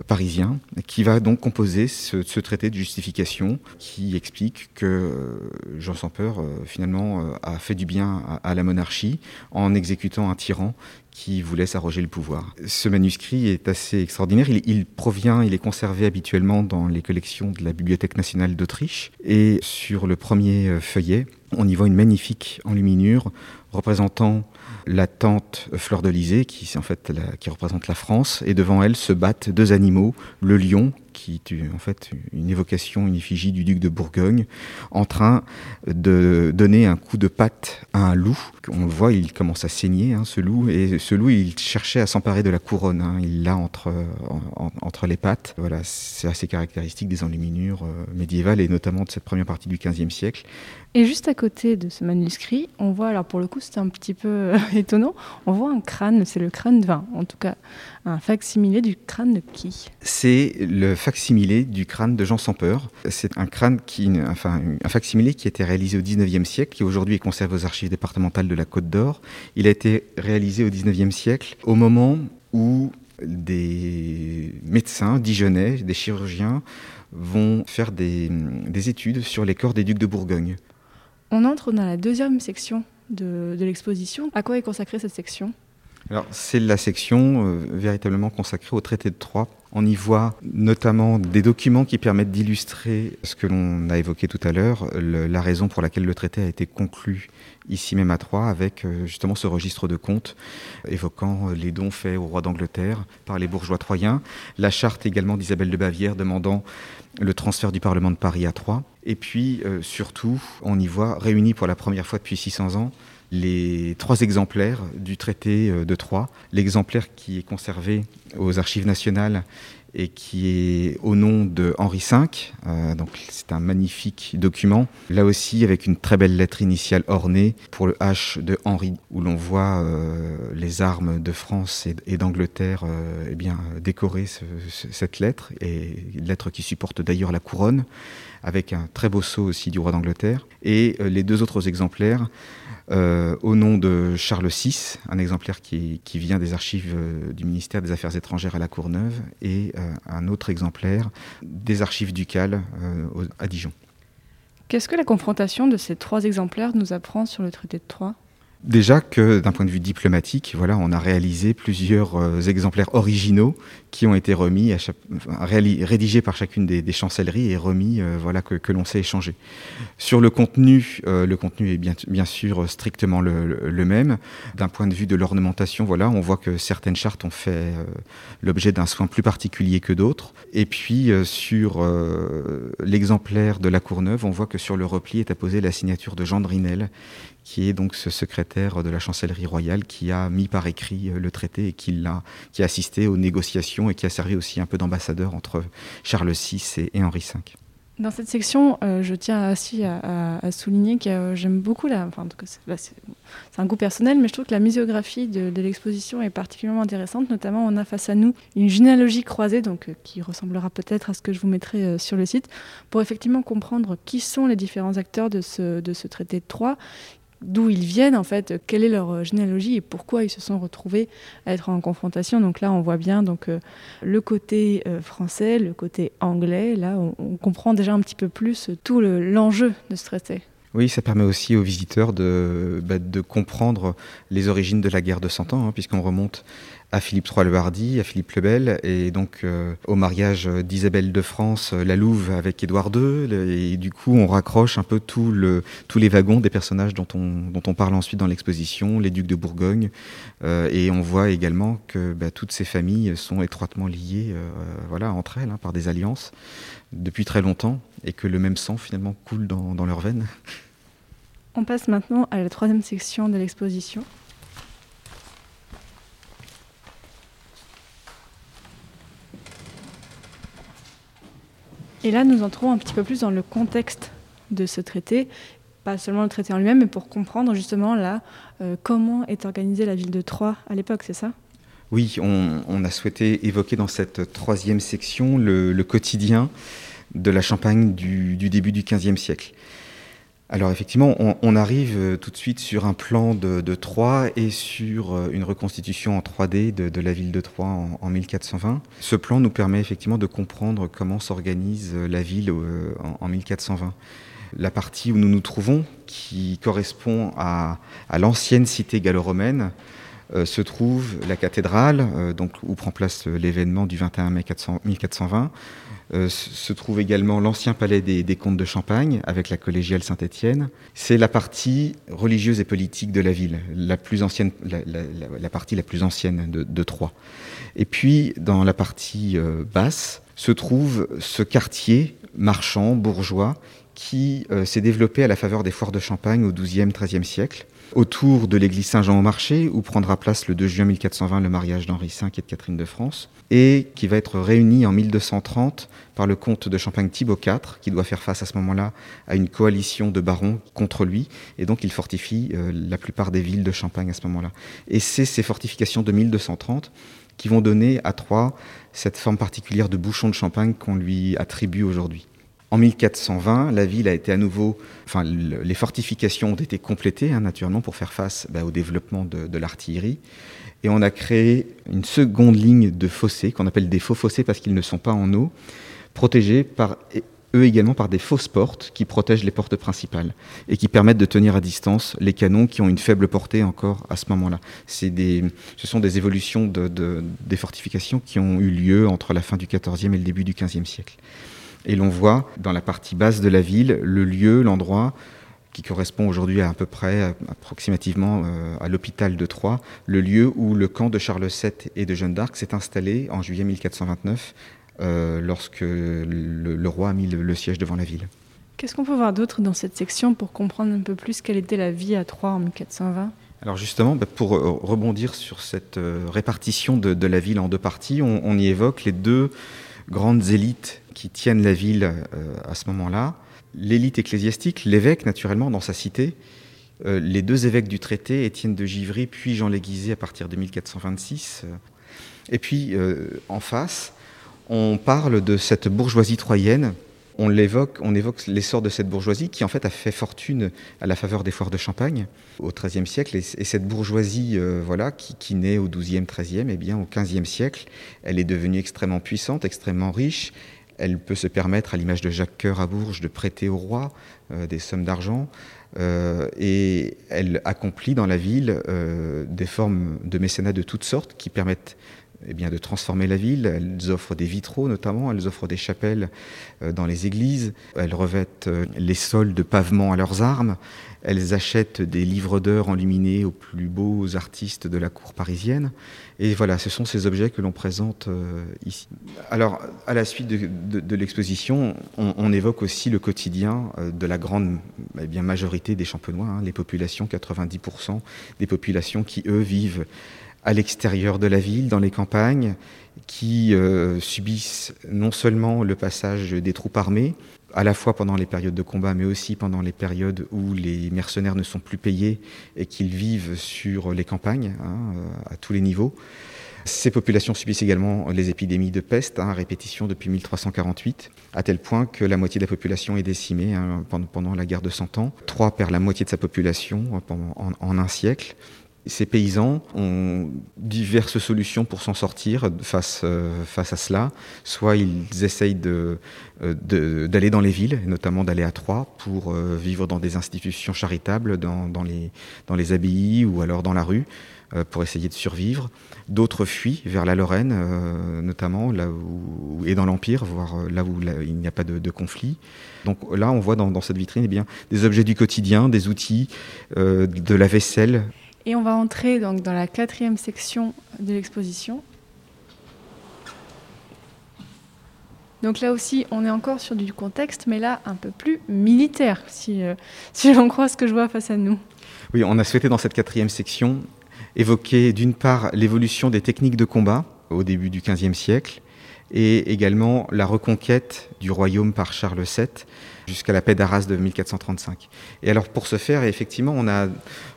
parisien, qui va donc composer ce, traité de justification qui explique que euh, Jean sans peur euh, finalement a fait du bien à la monarchie en exécutant un tyran qui voulait s'arroger le pouvoir. Ce manuscrit est assez extraordinaire. Il, provient, il est conservé habituellement dans les collections de la Bibliothèque nationale d'Autriche. Et sur le premier feuillet, on y voit une magnifique enluminure représentant la tante Fleur de qui, en fait, qui représente la France, et devant elle se battent deux animaux, le lion, qui est en fait une évocation, une effigie du duc de Bourgogne, en train de donner un coup de patte à un loup. On le voit, il commence à saigner, hein, ce loup, et ce loup, il cherchait à s'emparer de la couronne. Hein, il l'a entre, en, entre les pattes. Voilà, c'est assez caractéristique des enluminures euh, médiévales, et notamment de cette première partie du XVe siècle.
Et juste à côté de ce manuscrit, on voit, alors pour le coup c'est un petit peu [laughs] étonnant, on voit un crâne, c'est le crâne de vin, en tout cas un facsimilé du crâne de qui?
C'est le facsimilé du crâne de Jean sans peur. C'est un crâne qui, enfin, un facsimilé qui a été réalisé au 19e siècle, qui aujourd'hui est conservé aux archives départementales de la Côte d'Or. Il a été réalisé au 19e siècle, au moment où des médecins dijonnais, des chirurgiens, vont faire des, études sur les corps des ducs de Bourgogne.
On entre dans la deuxième section de, de l'exposition. À quoi est consacrée cette section?
Alors, c'est la section euh, véritablement consacrée au traité de Troyes. On y voit notamment des documents qui permettent d'illustrer ce que l'on a évoqué tout à l'heure, la raison pour laquelle le traité a été conclu ici même à Troyes, avec euh, justement ce registre de comptes évoquant euh, les dons faits au roi d'Angleterre par les bourgeois troyens, la charte également d'Isabelle de Bavière demandant le transfert du Parlement de Paris à Troyes, et puis surtout, on y voit réunis pour la première fois depuis 600 ans les trois exemplaires du traité euh, de Troyes. L'exemplaire qui est conservé aux archives nationales et qui est au nom de Henri V. Euh, donc c'est un magnifique document. Là aussi avec une très belle lettre initiale ornée pour le H de Henri, où l'on voit euh, les armes de France et, d'Angleterre eh bien décorer cette lettre et lettre qui supporte d'ailleurs la couronne, avec un très beau sceau aussi du roi d'Angleterre. Et les deux autres exemplaires euh, au nom de Charles VI, un exemplaire qui, vient des archives euh, du ministère des Affaires étrangères à la Courneuve, et euh, un autre exemplaire des archives ducales à Dijon.
Qu'est-ce que la confrontation de ces trois exemplaires nous apprend sur le traité de Troyes?
Déjà que d'un point de vue diplomatique, voilà, on a réalisé plusieurs euh, exemplaires originaux qui ont été remis, rédigés par chacune des, chancelleries et remis, euh, voilà, que, l'on sait échanger. Sur le contenu, euh, le contenu est bien, bien sûr strictement le, même. D'un point de vue de l'ornementation, voilà, on voit que certaines chartes ont fait l'objet d'un soin plus particulier que d'autres. Et puis sur l'exemplaire de la Courneuve, on voit que sur le repli est apposée la signature de Jean Drinel, qui est donc ce secrétaire de la chancellerie royale qui a mis par écrit euh, le traité et qui a, qui a assisté aux négociations et qui a servi aussi un peu d'ambassadeur entre Charles VI et, Henri V.
Dans cette section, euh, je tiens aussi à, souligner que euh, j'aime beaucoup la. Enfin, c'est un goût personnel, mais je trouve que la muséographie de, l'exposition est particulièrement intéressante. Notamment, on a face à nous une généalogie croisée, donc qui ressemblera peut-être à ce que je vous mettrai sur le site, pour effectivement comprendre qui sont les différents acteurs de ce, de ce traité de Troyes, d'où ils viennent en fait, quelle est leur euh, généalogie et pourquoi ils se sont retrouvés à être en confrontation. Donc là, on voit bien donc euh, le côté euh, français, le côté anglais. Là, on, comprend déjà un petit peu plus tout l'enjeu de ce traité.
Oui, ça permet aussi aux visiteurs de, bah, de comprendre les origines de la guerre de Cent Ans, hein, puisqu'on remonte à Philippe III le Hardy, à Philippe le Bel, et donc euh, au mariage d'Isabelle de France, euh, la Louve avec Édouard II, et du coup on raccroche un peu tous les wagons des personnages dont on, dont on parle ensuite dans l'exposition, les ducs de Bourgogne, euh, et on voit également que bah, toutes ces familles sont étroitement liées voilà, entre elles hein, par des alliances depuis très longtemps, et que le même sang finalement coule dans, dans leurs veines.
On passe maintenant à la troisième section de l'exposition. Et là, nous entrons un petit peu plus dans le contexte de ce traité, pas seulement le traité en lui-même, mais pour comprendre justement là euh, comment est organisée la ville de Troyes à l'époque, c'est ça?
Oui, on, a souhaité évoquer dans cette troisième section le, quotidien de la Champagne du, début du XVe siècle. Alors effectivement, on, arrive euh, tout de suite sur un plan de, Troyes et sur euh, une reconstitution en 3D de, la ville de Troyes en, 1420. Ce plan nous permet effectivement de comprendre comment s'organise euh, la ville en, 1420. La partie où nous nous trouvons, qui correspond à, l'ancienne cité gallo-romaine, se trouve la cathédrale, donc où prend place l'événement du 21 mai 1420 euh, se trouve également l'ancien palais des, comtes de Champagne avec la collégiale Saint-Étienne. C'est la partie religieuse et politique de la ville, la plus ancienne, la, partie la plus ancienne de, Troyes. Et puis dans la partie euh, basse se trouve ce quartier marchand bourgeois qui euh, s'est développé à la faveur des foires de Champagne au XIIe, XIIIe siècle, autour de l'église Saint-Jean-au-Marché, où prendra place le 2 juin 1420 le mariage d'Henri V et de Catherine de France, et qui va être réuni en 1230 par le comte de Champagne Thibaut IV, qui doit faire face à ce moment-là à une coalition de barons contre lui, et donc il fortifie euh, la plupart des villes de Champagne à ce moment-là. Et c'est ces fortifications de 1230 qui vont donner à Troyes cette forme particulière de bouchon de champagne qu'on lui attribue aujourd'hui. En 1420, la ville a été à nouveau, enfin, les fortifications ont été complétées, hein, naturellement, pour faire face bah, au développement de, l'artillerie. Et on a créé une seconde ligne de fossés, qu'on appelle des faux fossés parce qu'ils ne sont pas en eau, protégés par, eux également par des fausses portes qui protègent les portes principales et qui permettent de tenir à distance les canons qui ont une faible portée encore à ce moment-là. Ce sont des évolutions de, des fortifications qui ont eu lieu entre la fin du XIVe et le début du XVe siècle. Et l'on voit dans la partie basse de la ville le lieu, l'endroit qui correspond aujourd'hui à à peu près approximativement euh, à l'hôpital de Troyes, le lieu où le camp de Charles VII et de Jeanne d'Arc s'est installé en juillet 1429 euh, lorsque le, roi a mis le, siège devant la ville.
Qu'est-ce qu'on peut voir d'autre dans cette section pour comprendre un peu plus quelle était la vie à Troyes en 1420
alors justement, bah, pour euh, rebondir sur cette répartition de, la ville en deux parties, on y évoque les deux grandes élites qui tiennent la ville euh, à ce moment-là. L'élite ecclésiastique, l'évêque naturellement dans sa cité, euh, les deux évêques du traité, Étienne de Givry puis Jean Léguisé à partir de 1426. Euh, et puis en face, on parle de cette bourgeoisie troyenne on l'évoque, on évoque l'essor de cette bourgeoisie qui en fait a fait fortune à la faveur des foires de Champagne au XIIIe siècle. Et, cette bourgeoisie, voilà, qui, naît au XIIe, XIIIe, et bien au XVe siècle, elle est devenue extrêmement puissante, extrêmement riche. Elle peut se permettre, à l'image de Jacques Coeur à Bourges, de prêter au roi euh, des sommes d'argent. Euh, et elle accomplit dans la ville des formes de mécénat de toutes sortes qui permettent eh bien, de transformer la ville. Elles offrent des vitraux notamment, elles offrent des chapelles euh, dans les églises, elles revêtent euh, les sols de pavement à leurs armes, elles achètent des livres d'heures enluminés aux plus beaux artistes de la cour parisienne. Et voilà, ce sont ces objets que l'on présente euh, ici. Alors, à la suite de, l'exposition, on, évoque aussi le quotidien de la grande eh bien, majorité des champenois, hein, les populations, 90% des populations qui, eux, vivent à l'extérieur de la ville, dans les campagnes, qui euh, subissent non seulement le passage des troupes armées, à la fois pendant les périodes de combat, mais aussi pendant les périodes où les mercenaires ne sont plus payés et qu'ils vivent sur les campagnes, hein, à tous les niveaux. Ces populations subissent également les épidémies de peste, hein, répétition depuis 1348, à tel point que la moitié de la population est décimée hein, pendant, la guerre de Cent Ans. Troyes perd la moitié de sa population en, en un siècle. Ces paysans ont diverses solutions pour s'en sortir face, euh, face à cela. Soit ils essayent euh, d'aller dans les villes, notamment d'aller à Troyes, pour euh, vivre dans des institutions charitables, dans, les, dans les abbayes ou alors dans la rue, pour essayer de survivre. D'autres fuient vers la Lorraine, notamment, là où, et dans l'Empire, voire là où il n'y a pas de, conflit. Donc là, on voit dans, dans cette vitrine eh bien, des objets du quotidien, des outils, de la vaisselle,
et on va entrer donc dans la quatrième section de l'exposition. Donc là aussi, on est encore sur du contexte, mais là un peu plus militaire, si, euh, [laughs] si l'on croit ce que je vois face à nous.
Oui, on a souhaité dans cette quatrième section évoquer d'une part l'évolution des techniques de combat au début du XVe siècle, et également la reconquête du royaume par Charles VII jusqu'à la paix d'Arras de 1435. Et alors pour ce faire, effectivement, on a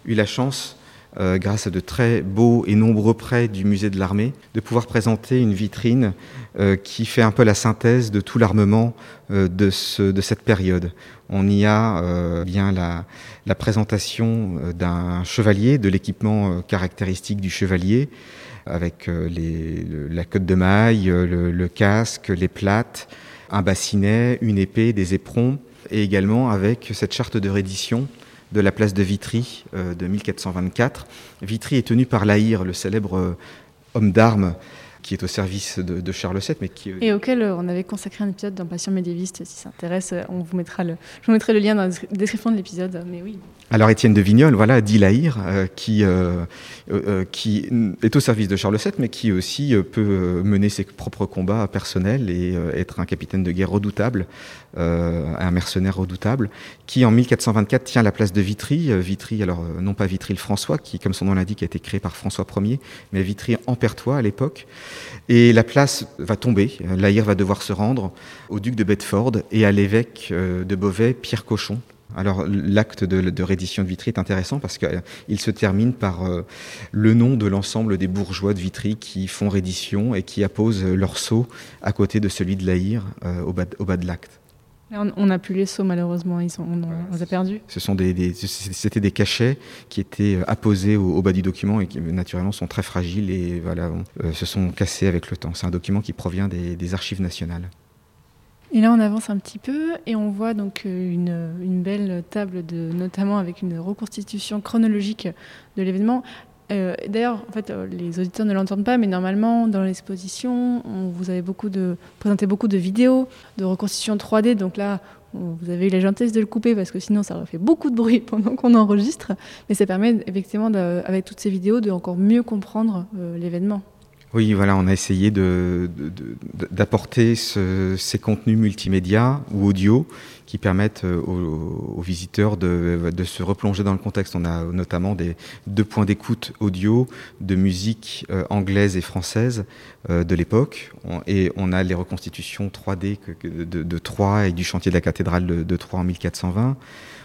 eu la chance euh, grâce à de très beaux et nombreux prêts du musée de l'armée, de pouvoir présenter une vitrine euh, qui fait un peu la synthèse de tout l'armement euh, de, cette période. On y a bien la, la présentation d'un chevalier, de l'équipement caractéristique du chevalier, avec la cotte de maille, le, le casque, les plates, un bassinet, une épée, des éperons, et également avec cette charte de reddition de la place de Vitry euh, de 1424. Vitry est tenu par Laïr, le célèbre euh, homme d'armes qui est au service de, de Charles VII, mais qui...
Et auquel euh, on avait consacré un épisode dans Passion médiéviste, si ça intéresse, euh, on vous mettra le, je vous mettrai le lien dans la description de l'épisode, mais oui.
Alors Étienne de Vignol, voilà, dit euh, qui, euh, euh, qui est au service de Charles VII, mais qui aussi euh, peut euh, mener ses propres combats personnels et euh, être un capitaine de guerre redoutable, euh, un mercenaire redoutable, qui en 1424 tient la place de Vitry. Euh, Vitry, alors euh, non pas Vitry le François, qui comme son nom l'indique a été créé par François Ier, mais Vitry en Pertois à l'époque. Et la place va tomber. Euh, Lahire va devoir se rendre au duc de Bedford et à l'évêque euh, de Beauvais, Pierre Cochon. Alors l'acte de, reddition de Vitry est intéressant parce qu'il se termine par euh, le nom de l'ensemble des bourgeois de Vitry qui font reddition et qui apposent leur sceau à côté de celui de euh, bas, au bas de l'acte.
On- n'a plus les sauts malheureusement, ils sont, on, on les a perdus.
Ce sont des, des- c'était des cachets qui étaient euh, apposés au, au bas du document et qui naturellement sont très fragiles et voilà, euh, se sont cassés avec le temps. C'est un document qui provient des, des archives nationales.
Et là, on avance un petit peu et on voit donc euh, une, une belle table, de, notamment avec une reconstitution chronologique de l'événement. Euh, D'ailleurs, en fait, euh, les auditeurs ne l'entendent pas, mais normalement, dans l'exposition, on- vous avez beaucoup de, présenté beaucoup de vidéos de reconstitution 3D. Donc là, vous avez eu la gentillesse de le couper parce que sinon, ça aurait fait beaucoup de bruit [laughs] pendant qu'on enregistre. Mais ça permet effectivement, avec toutes ces vidéos, de encore mieux comprendre euh, l'événement.
Oui, voilà, on a essayé d'apporter ce- ces contenus multimédia ou audio qui permettent euh, aux, visiteurs de, se replonger dans le contexte. On a notamment des deux points d'écoute audio de musique euh, anglaise et française euh, de l'époque, et on a les reconstitutions 3D que- que- de, Troyes et du chantier de la cathédrale de Troyes en 1420.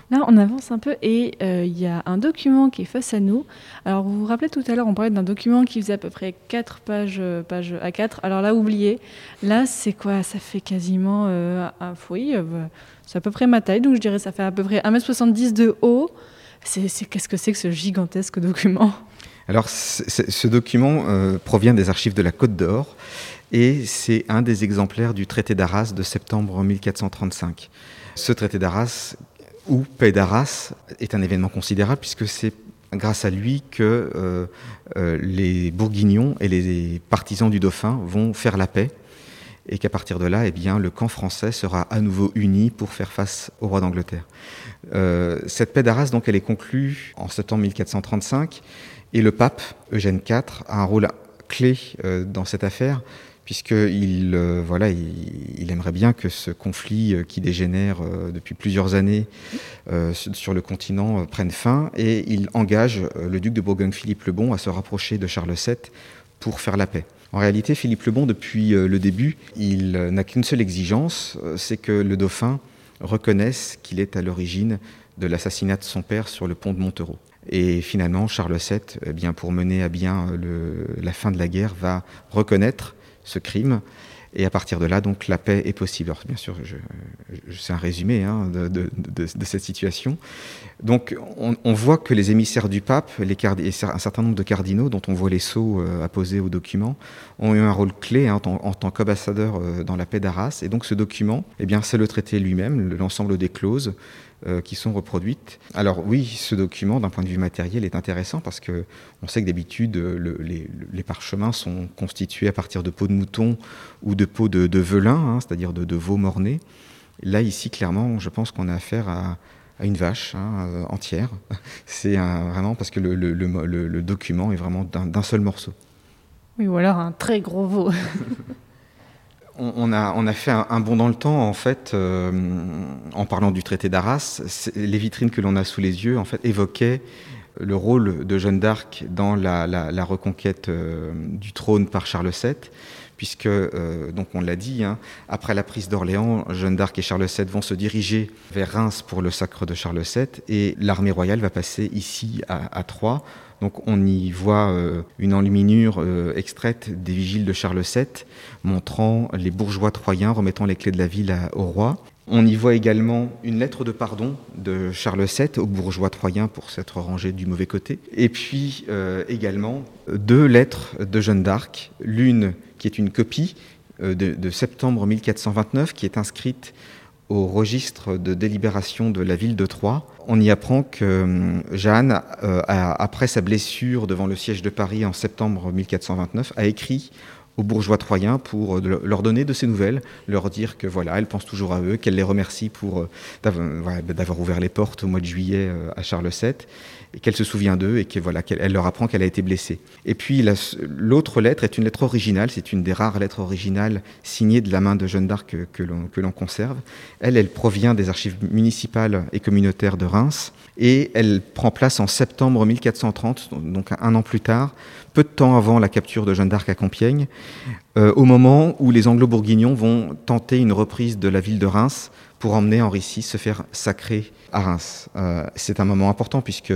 Là, on avance un peu et euh, il y a un document qui est face à nous. Alors, vous vous rappelez tout à l'heure, on parlait d'un document qui faisait à peu près 4 pages, euh, pages à 4. Alors là, oubliez. Là, c'est quoi? Ça fait quasiment euh, un oui, euh, c'est à peu près ma taille, donc je dirais ça fait à peu près 1m70 de haut. Qu'est-ce que c'est que ce gigantesque document?
Alors, ce document provient des archives de la Côte d'Or et c'est un des exemplaires du traité d'Arras de septembre 1435. Ce traité d'Arras, ou paix d'Arras, est un événement considérable puisque c'est grâce à lui que euh, euh, les Bourguignons et les partisans du dauphin vont faire la paix et qu'à partir de là, eh le camp français sera à nouveau uni pour faire face au roi d'Angleterre. Euh, cette paix d'Arras, elle est conclue en septembre 1435, et le pape Eugène IV a un rôle clé dans cette affaire, puisqu'il euh, voilà, il, aimerait bien que ce conflit euh, qui dégénère euh, depuis plusieurs années sur le continent prenne fin, et il engage le duc de Bourgogne-Philippe le Bon à se rapprocher de Charles VII pour faire la paix. En réalité, Philippe le Bon, depuis le début, il n'a qu'une seule exigence, c'est que le dauphin reconnaisse qu'il est à l'origine de l'assassinat de son père sur le pont de Montereau. Et finalement, Charles VII, eh bien, pour mener à bien la fin de la guerre, va reconnaître ce crime. Et à partir de là, donc, la paix est possible. Bien sûr, c'est un résumé hein, de, cette situation. Donc, on, voit que les émissaires du pape, un certain nombre de cardinaux, dont on voit les sceaux euh, apposés au document, ont eu un rôle clé hein, en, tant- qu'ambassadeurs euh, dans la paix d'Arras. Et donc, ce document, eh bien, c'est le traité lui-même, le- l'ensemble des clauses euh, qui sont reproduites. Alors oui, ce document, d'un point de vue matériel, est intéressant parce que on sait que d'habitude, euh, le- les, les parchemins sont constitués à partir de peaux de mouton ou de peaux de, de velin, hein, c'est-à-dire de, de veau morné. Là, ici, clairement, je pense qu'on a affaire à, à une vache hein, euh, entière. [laughs] C'est vraiment parce que le, le- le mo- le- le document est vraiment d'un seul morceau.
Oui, ou alors un très gros veau. [laughs]
On, a, fait un, bond dans le temps, en fait, euh, en parlant du traité d'Arras. Les vitrines que l'on a sous les yeux, en fait, évoquaient le rôle de Jeanne d'Arc dans la reconquête euh, du trône par Charles VII, puisque, euh, donc on l'a dit, hein, après la prise d'Orléans, Jeanne d'Arc et Charles VII vont se diriger vers Reims pour le sacre de Charles VII, et l'armée royale va passer ici à, Troyes. Donc on y voit euh, une enluminure euh, extraite des vigiles de Charles VII, montrant les bourgeois troyens remettant les clés de la ville au roi. On y voit également une lettre de pardon de Charles VII aux bourgeois troyens pour s'être rangés du mauvais côté. Et puis également deux lettres de Jeanne d'Arc, l'une qui est une copie euh, de, septembre 1429 qui est inscrite au registre de délibération de la ville de Troyes. On y apprend que euh, Jeanne, euh, après sa blessure devant le siège de Paris en septembre 1429, a écrit aux bourgeois troyens pour leur donner de ses nouvelles, leur dire que voilà, elle pense toujours à eux, qu'elle les remercie pour d'avoir ouvert les portes au mois de juillet à Charles VII et qu'elle se souvient d'eux et qu'elle voilà, leur apprend qu'elle a été blessée. Et puis l'autre lettre est une lettre originale, c'est une des rares lettres originales signées de la main de Jeanne d'Arc que, que l'on conserve. Elle, elle provient des archives municipales et communautaires de Reims et elle prend place en septembre 1430, donc un an plus tard, peu de temps avant la capture de Jeanne d'Arc à Compiègne, euh, au moment où les Anglo-Bourguignons vont tenter une reprise de la ville de Reims pour emmener Henri VI se faire sacrer à Reims. Euh, c'est un moment important puisque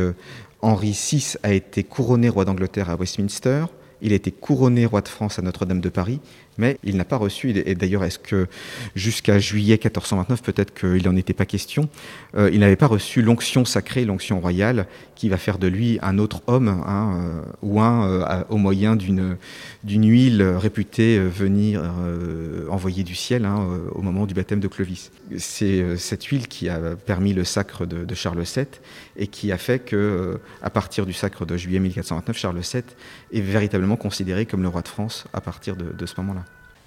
Henri VI a été couronné roi d'Angleterre à Westminster, il a été couronné roi de France à Notre-Dame de Paris, mais il n'a pas reçu, et d'ailleurs est-ce que jusqu'à juillet 1429, peut-être qu'il n'en était pas question, euh, il n'avait pas reçu l'onction sacrée, l'onction royale, qui va faire de lui un autre homme, hein, euh, ou un euh, au moyen d'une huile réputée venir envoyer du ciel hein, au moment du baptême de Clovis. C'est cette huile qui a permis le sacre de, Charles VII et qui a fait que, à partir du sacre de juillet 1429, Charles VII est véritablement considéré comme le roi de France à partir de ce moment-là.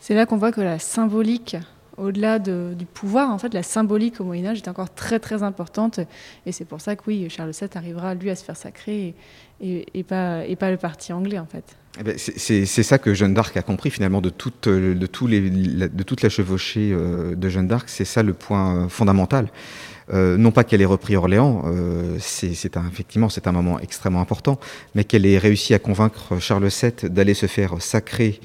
C'est là qu'on voit que la symbolique, au-delà du pouvoir, en fait, la symbolique au Moyen Âge est encore très très importante. Et c'est pour ça que oui, Charles VII arrivera lui à se faire sacrer et, pas, le parti anglais en fait.
Eh ben, c'est ça que Jeanne d'Arc a compris finalement de toute la chevauchée euh, de Jeanne d'Arc. C'est ça le point fondamental. Euh, non pas qu'elle ait repris Orléans, euh, c'est effectivement c'est un moment extrêmement important, mais qu'elle ait réussi à convaincre Charles VII d'aller se faire sacrer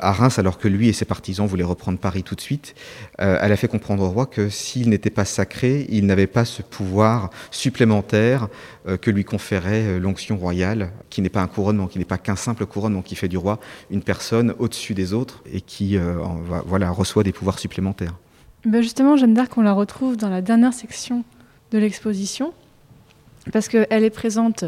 à Reims, alors que lui et ses partisans voulaient reprendre Paris tout de suite, euh, elle a fait comprendre au roi que s'il n'était pas sacré, il n'avait pas ce pouvoir supplémentaire euh, que lui conférait euh, l'onction royale, qui n'est pas un couronnement, qui n'est pas qu'un simple couronnement, qui fait du roi une personne au-dessus des autres et qui voilà, reçoit des pouvoirs supplémentaires.
Ben justement, Jeanne d'Arc, on la retrouve dans la dernière section de l'exposition, parce qu'elle est présente,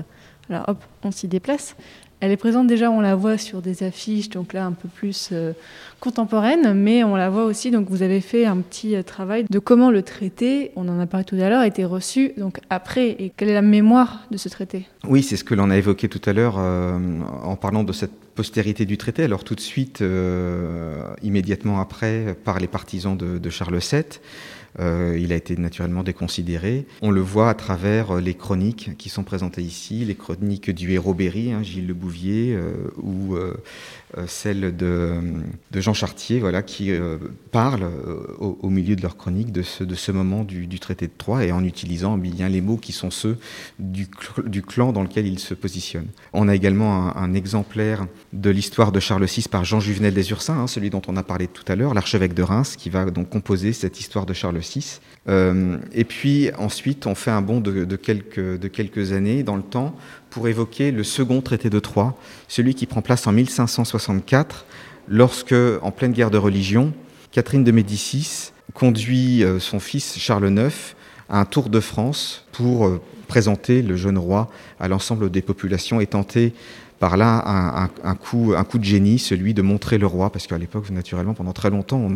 alors hop, on s'y déplace, elle est présente déjà, on la voit sur des affiches, donc là un peu plus euh, contemporaine, mais on la voit aussi, donc vous avez fait un petit euh, travail de comment le traité, on en a parlé tout à l'heure, a été reçu donc après, et quelle est la mémoire de ce traité?
Oui, c'est ce que l'on a évoqué tout à l'heure euh, en parlant de cette postérité du traité. Alors tout de suite, immédiatement après, par les partisans de Charles VII. Euh, il a été naturellement déconsidéré. On le voit à travers euh, les chroniques qui sont présentées ici, les chroniques du héros Berry, hein, Gilles Le Bouvier, euh, ou celles de, Jean Chartier, voilà, qui parlent au, milieu de leur chronique de ce, moment du, traité de Troyes et en utilisant bien les mots qui sont ceux du, clan dans lequel il se positionne. On a également un, exemplaire de l'histoire de Charles VI par Jean Juvenel des Ursins, hein, celui dont on a parlé tout à l'heure, l'archevêque de Reims, qui va donc composer cette histoire de Charles euh, et puis ensuite, on fait un bond de, quelques, de quelques années dans le temps pour évoquer le second traité de Troyes, celui qui prend place en 1564, lorsque, en pleine guerre de religion, Catherine de Médicis conduit euh, son fils Charles IX à un tour de France pour euh, présenter le jeune roi à l'ensemble des populations et tenter par là un, coup, de génie, celui de montrer le roi, parce qu'à l'époque, naturellement, pendant très longtemps,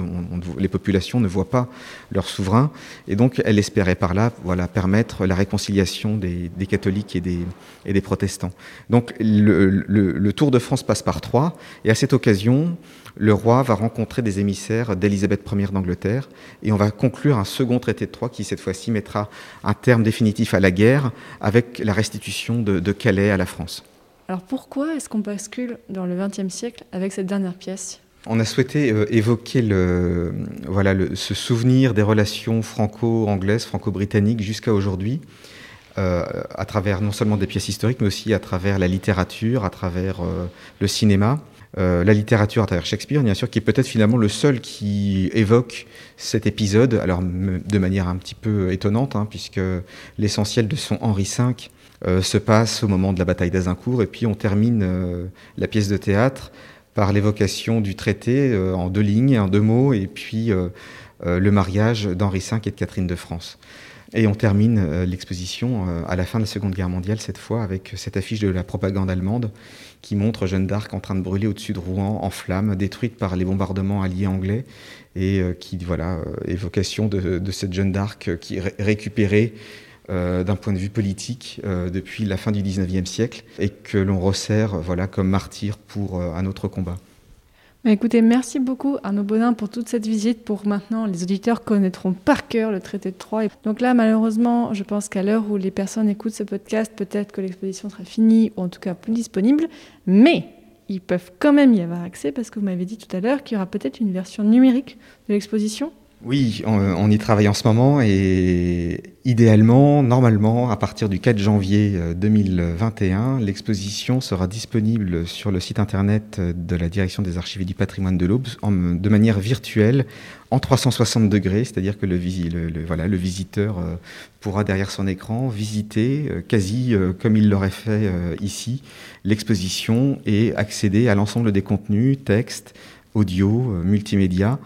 les populations ne voient pas leur souverain, et donc elle espérait par là voilà, permettre la réconciliation des, catholiques et des, et des, protestants. Donc le, Tour de France passe par Troyes, et à cette occasion, le roi va rencontrer des émissaires d'Élisabeth Ier d'Angleterre, et on va conclure un second traité de Troyes qui, cette fois-ci, mettra un terme définitif à la guerre avec la restitution de Calais à la France.
Alors pourquoi est-ce qu'on bascule dans le XXe siècle avec cette dernière pièce?
On a souhaité euh, évoquer le, voilà, ce souvenir des relations franco-anglaises, franco-britanniques jusqu'à aujourd'hui, euh, à travers non seulement des pièces historiques, mais aussi à travers la littérature, à travers euh, le cinéma. la littérature à travers Shakespeare, bien sûr, qui est peut-être finalement le seul qui évoque cet épisode, alors de manière un petit peu étonnante, hein, puisque l'essentiel de son Henri V se passe au moment de la bataille d'Azincourt, et puis on termine euh, la pièce de théâtre par l'évocation du traité euh, en deux lignes, en deux mots, et puis le mariage d'Henri V et de Catherine de France. Et on termine l'exposition à la fin de la Seconde Guerre mondiale, cette fois, avec cette affiche de la propagande allemande qui montre Jeanne d'Arc en train de brûler au-dessus de Rouen en flammes, détruite par les bombardements alliés anglais, et qui, voilà, évocation de, cette Jeanne d'Arc qui est récupérée euh, d'un point de vue politique euh, depuis la fin du XIXe siècle et que l'on resserre voilà, comme martyr pour euh, un autre combat.
Bah, écoutez, merci beaucoup Arnaud Bonin pour toute cette visite. Pour maintenant, les auditeurs connaîtront par cœur le traité de Troyes. Donc là, malheureusement, je pense qu'à l'heure où les personnes écoutent ce podcast, peut-être que l'exposition sera finie ou en tout cas plus disponible. Mais ils peuvent quand même y avoir accès parce que vous m'avez dit tout à l'heure qu'il y aura peut-être une version numérique de l'exposition.
Oui, on, y travaille en ce moment et idéalement, normalement, à partir du 4 janvier 2021, euh, l'exposition sera disponible sur le site internet de la Direction des Archives et du Patrimoine de l'Aube de manière virtuelle en 360 degrés, c'est-à-dire que le, visiteur euh, pourra derrière son écran visiter euh, quasi comme il l'aurait fait ici l'exposition et accéder à l'ensemble des contenus, textes, audio, multimédia.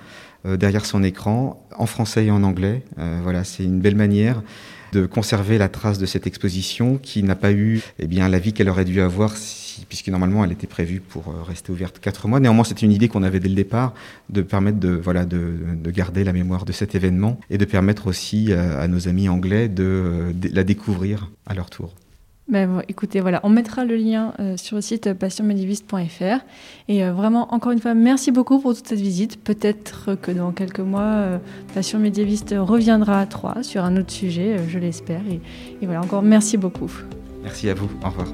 Euh, derrière son écran, en français et en anglais. Euh, voilà, c'est une belle manière de conserver la trace de cette exposition qui n'a pas eu eh bien, la vie qu'elle aurait dû avoir puisque normalement elle était prévue pour euh, rester ouverte quatre mois. Néanmoins, c'est une idée qu'on avait dès le départ de permettre de, voilà, de, garder la mémoire de cet événement et de permettre aussi à, nos amis anglais de la découvrir à leur tour.
Ben, écoutez, voilà, on mettra le lien euh, sur le site passionmédiviste.fr. Et euh, vraiment, encore une fois, merci beaucoup pour toute cette visite. Peut-être que dans quelques mois, euh, Passion médiéviste reviendra à Troyes sur un autre sujet, je l'espère. Et voilà, encore merci beaucoup.
Merci à vous. Au revoir.